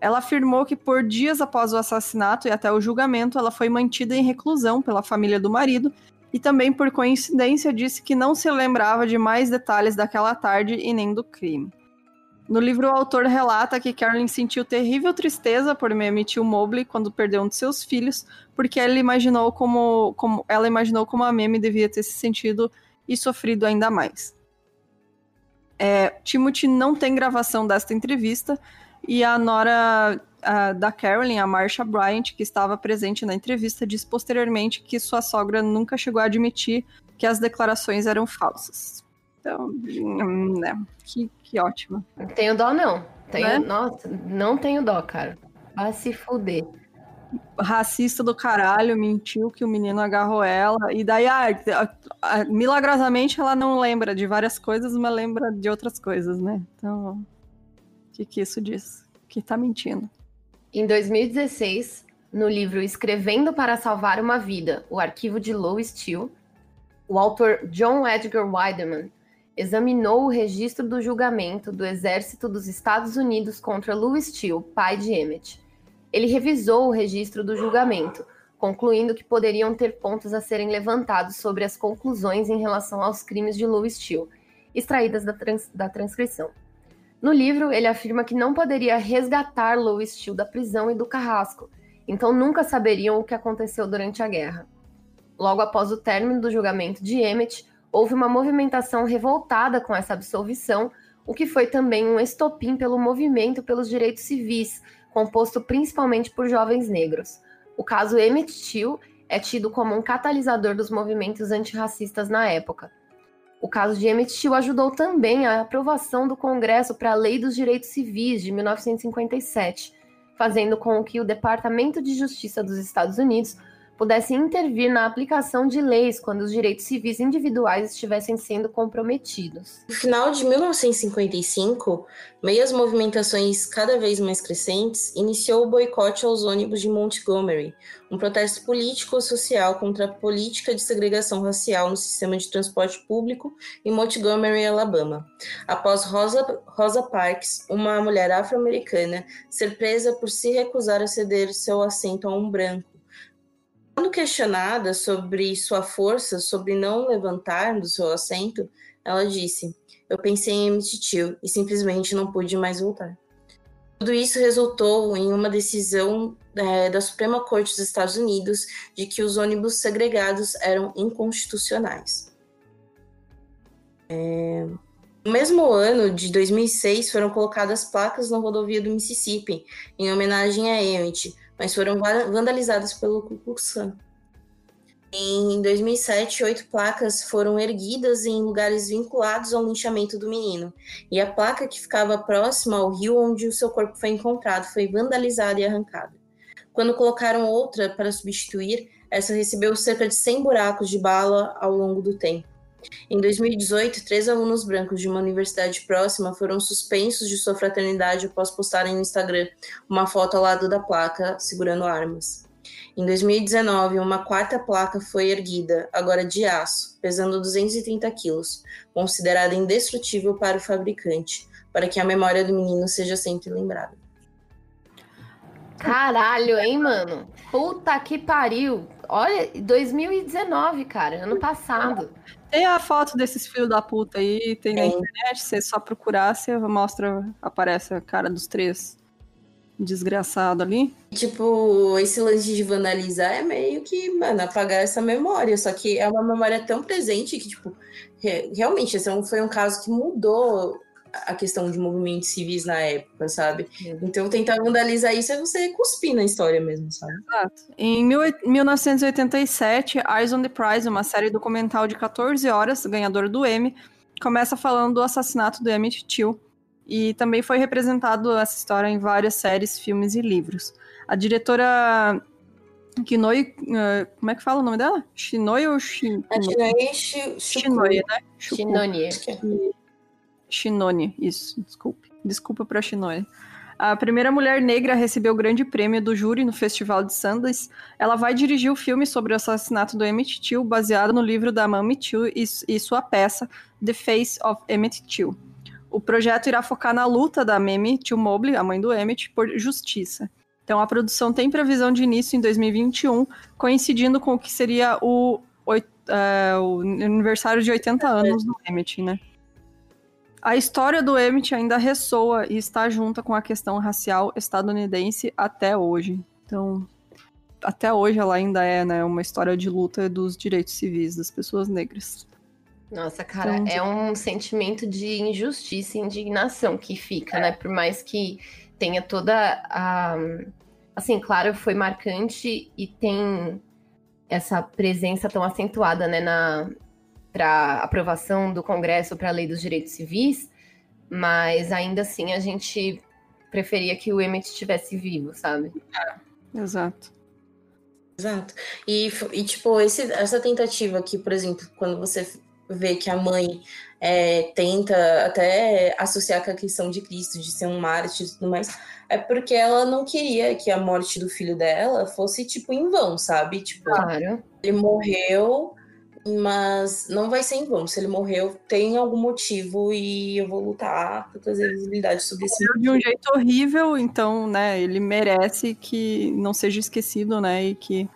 Ela afirmou que por dias após o assassinato e até o julgamento, ela foi mantida em reclusão pela família do marido e também por coincidência disse que não se lembrava de mais detalhes daquela tarde e nem do crime. No livro, o autor relata que Carolyn sentiu terrível tristeza por emitir o Mobley quando perdeu um de seus filhos, porque ela imaginou como, como ela imaginou como a Meme devia ter se sentido e sofrido ainda mais. É, Timothy não tem gravação desta entrevista e a nora a, da Carolyn, a Marsha Bryant, que estava presente na entrevista, disse posteriormente que sua sogra nunca chegou a admitir que as declarações eram falsas. Então, hum, né, que, que ótimo. Tenho dó, não. Tenho, né? Nossa, não tenho dó, cara. Vai se fuder. Racista do caralho, mentiu que o menino agarrou ela. E daí, ah, milagrosamente, ela não lembra de várias coisas, mas lembra de outras coisas, né? Então, o que, que isso diz? Que tá mentindo. Em 2016, no livro Escrevendo para Salvar uma Vida, o arquivo de Lois Steele, o autor John Edgar Weideman examinou o registro do julgamento do Exército dos Estados Unidos contra Louis Steele, pai de Emmett. Ele revisou o registro do julgamento, concluindo que poderiam ter pontos a serem levantados sobre as conclusões em relação aos crimes de Louis Steele, extraídas da, trans da transcrição. No livro, ele afirma que não poderia resgatar Louis Steele da prisão e do carrasco, então nunca saberiam o que aconteceu durante a guerra. Logo após o término do julgamento de Emmett, houve uma movimentação revoltada com essa absolvição, o que foi também um estopim pelo movimento pelos direitos civis, composto principalmente por jovens negros. O caso Emmett Till é tido como um catalisador dos movimentos antirracistas na época. O caso de Emmett Till ajudou também a aprovação do Congresso para a Lei dos Direitos Civis de 1957, fazendo com que o Departamento de Justiça dos Estados Unidos pudesse intervir na aplicação de leis quando os direitos civis individuais estivessem sendo comprometidos. No final de 1955, meio às movimentações cada vez mais crescentes, iniciou o boicote aos ônibus de Montgomery, um protesto político social contra a política de segregação racial no sistema de transporte público em Montgomery, Alabama, após Rosa, Rosa Parks, uma mulher afro-americana, ser presa por se recusar a ceder seu assento a um branco quando questionada sobre sua força, sobre não levantar do seu assento, ela disse: Eu pensei em Emmett Till e simplesmente não pude mais voltar. Tudo isso resultou em uma decisão é, da Suprema Corte dos Estados Unidos de que os ônibus segregados eram inconstitucionais. É... No mesmo ano de 2006, foram colocadas placas na rodovia do Mississippi, em homenagem a Emmett, mas foram vandalizadas pelo Ku Klux Klan. Em 2007, oito placas foram erguidas em lugares vinculados ao linchamento do menino, e a placa que ficava próxima ao rio onde o seu corpo foi encontrado foi vandalizada e arrancada. Quando colocaram outra para substituir, essa recebeu cerca de 100 buracos de bala ao longo do tempo. Em 2018, três alunos brancos de uma universidade próxima foram suspensos de sua fraternidade após postarem no Instagram uma foto ao lado da placa segurando armas. Em 2019, uma quarta placa foi erguida, agora de aço, pesando 230 quilos, considerada indestrutível para o fabricante, para que a memória do menino seja sempre lembrada. Caralho, hein, mano? Puta que pariu! Olha, 2019, cara, ano passado. Tem a foto desses filhos da puta aí, tem na internet, você só procurar, você mostra, aparece a cara dos três desgraçado ali. Tipo, esse lance de vandalizar é meio que, mano, apagar essa memória. Só que é uma memória tão presente que, tipo, realmente, esse é foi um caso que mudou a questão de movimentos civis na época, sabe? Então, tentar vandalizar isso é você cuspir na história mesmo, sabe? Exato. Em 1987, Eyes on the Prize, uma série documental de 14 horas, ganhadora do Emmy, começa falando do assassinato do Emmett Till. E também foi representado essa história em várias séries, filmes e livros. A diretora Kinoi, uh, como é que fala o nome dela? Shinoi ou Shin... É Shinoi, né? Shinoni. Shinoni, isso, desculpe. Desculpa para Shinoi. A primeira mulher negra a receber o grande prêmio do júri no Festival de Sundance. Ela vai dirigir o filme sobre o assassinato do Emmett Till, baseado no livro da Mamie Till e, e sua peça The Face of Emmett Till. O projeto irá focar na luta da Mamie Till Mobley, a mãe do Emmett, por justiça. Então a produção tem previsão de início em 2021, coincidindo com o que seria o, uh, o aniversário de 80 anos do Emmett, né? A história do Emmett ainda ressoa e está junta com a questão racial estadunidense até hoje. Então, até hoje ela ainda é né, uma história de luta dos direitos civis das pessoas negras. Nossa, cara, então, é um sentimento de injustiça e indignação que fica, né? Por mais que tenha toda a. Assim, claro, foi marcante e tem essa presença tão acentuada, né, na, para aprovação do Congresso para a Lei dos Direitos Civis, mas ainda assim a gente preferia que o Emmett estivesse vivo, sabe? É, exato. Exato. E, e tipo, esse, essa tentativa aqui, por exemplo, quando você vê que a mãe é, tenta até associar com a questão de Cristo, de ser um mártir e tudo mais, é porque ela não queria que a morte do filho dela fosse, tipo, em vão, sabe? Tipo, claro. ele morreu mas não vai ser em vão. Se ele morreu, tem algum motivo e eu vou lutar para trazer visibilidade sobre isso. De um jeito horrível, então, né, ele merece que não seja esquecido, né, e que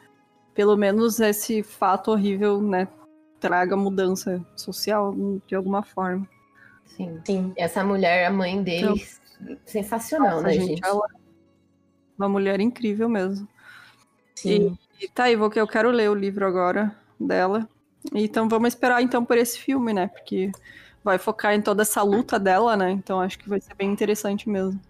pelo menos esse fato horrível, né, traga mudança social de alguma forma. Sim. Sim. Essa mulher, a mãe dele, então, sensacional, nossa, né, gente? gente? Ela, é uma mulher incrível mesmo. Sim. E, e tá aí, vou que eu quero ler o livro agora dela. Então vamos esperar então por esse filme, né? Porque vai focar em toda essa luta dela, né? Então acho que vai ser bem interessante mesmo.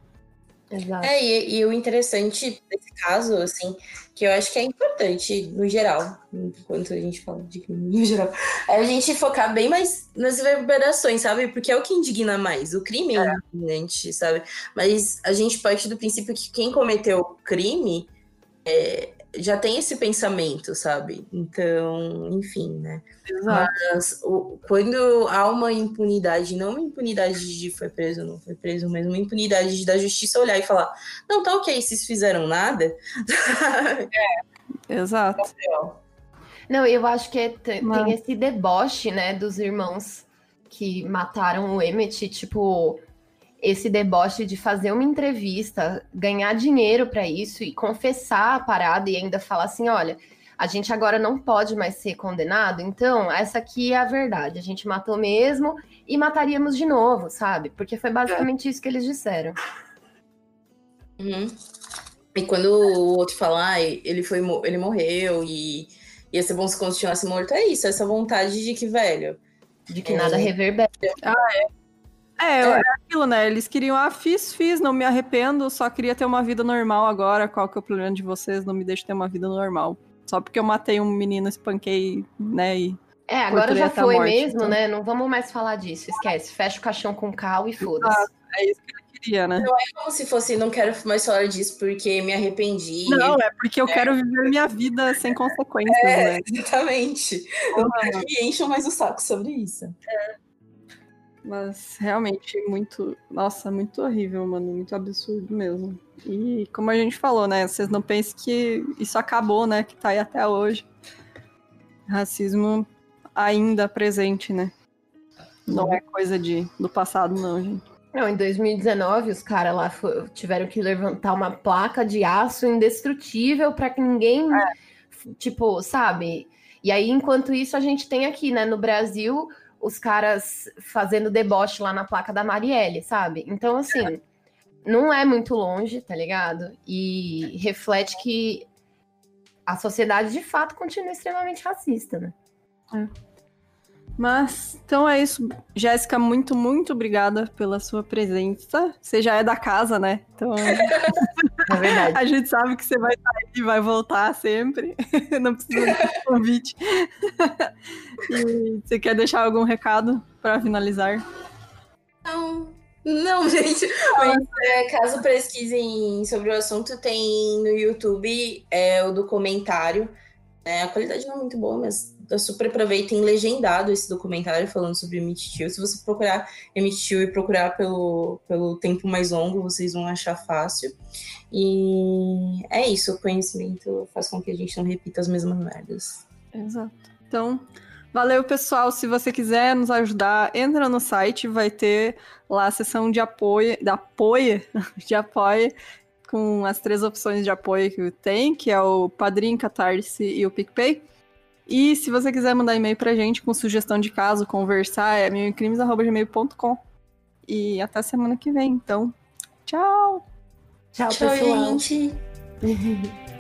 Exato. É, e, e, o interessante desse caso, assim, que eu acho que é importante no geral, enquanto a gente fala de crime no geral, é a gente focar bem mais nas reverberações, sabe? Porque é o que indigna mais. O crime é, é indignante, sabe? Mas a gente parte do princípio que quem cometeu o crime é, já tem esse pensamento, sabe? Então, enfim, né? Exato. Mas o, quando há uma impunidade, não uma impunidade de foi preso, não foi preso, mas uma impunidade de da justiça olhar e falar, não, tá ok, vocês fizeram nada. é, exato. Não, eu acho que é, tem esse deboche, né, dos irmãos que mataram o Emmett, tipo, esse deboche de fazer uma entrevista, ganhar dinheiro para isso e confessar a parada e ainda falar assim, olha, a gente agora não pode mais ser condenado, então essa aqui é a verdade, a gente matou mesmo e mataríamos de novo, sabe? Porque foi basicamente isso que eles disseram. Uhum. E quando o outro falar, ele foi, ele morreu e ia ser bom se continuasse morto, é isso, essa vontade de que, velho. De que é... nada reverbera. Ah, é. É, é, aquilo, né? Eles queriam, ah, fiz, fiz, não me arrependo, só queria ter uma vida normal agora. Qual que é o problema de vocês? Não me deixe ter uma vida normal. Só porque eu matei um menino, espanquei, né? E é, agora já foi morte, mesmo, então. né? Não vamos mais falar disso, esquece. Fecha o caixão com cal e foda-se. É isso que ele queria, né? Não é como se fosse, não quero mais falar disso porque me arrependi. Não, é porque eu é. quero viver minha vida sem consequências, é, né? Exatamente. Não quero que encham mais o saco sobre isso. É. Mas realmente muito. Nossa, muito horrível, mano. Muito absurdo mesmo. E como a gente falou, né? Vocês não pensem que isso acabou, né? Que tá aí até hoje. Racismo ainda presente, né? Não é coisa de, do passado, não, gente. Não, em 2019, os caras lá tiveram que levantar uma placa de aço indestrutível para que ninguém, é. tipo, sabe? E aí, enquanto isso, a gente tem aqui, né, no Brasil, os caras fazendo deboche lá na placa da Marielle, sabe? Então, assim, não é muito longe, tá ligado? E reflete que a sociedade de fato continua extremamente racista, né? É. Mas, então é isso. Jéssica, muito, muito obrigada pela sua presença. Você já é da casa, né? Então. É verdade. A gente sabe que você vai estar aí e vai voltar sempre. Não precisa de convite. E você quer deixar algum recado para finalizar? Não. Não, gente. Mas é, caso pesquisem sobre o assunto, tem no YouTube é, o documentário. É, a qualidade não é muito boa, mas eu super aproveitem legendado esse documentário falando sobre Emmett Till. Se você procurar Emmett Till e procurar pelo, pelo tempo mais longo, vocês vão achar fácil. E é isso, o conhecimento faz com que a gente não repita as mesmas merdas. Exato. Então, valeu, pessoal. Se você quiser nos ajudar, entra no site, vai ter lá a seção de apoio, de apoio, de apoio, com as três opções de apoio que tem, que é o Padrim, Catarse e o PicPay. E se você quiser mandar e-mail pra gente com sugestão de caso, conversar, é milcrimes.gmail.com. E até semana que vem, então. Tchau! Tchau, Tchau pessoal. gente!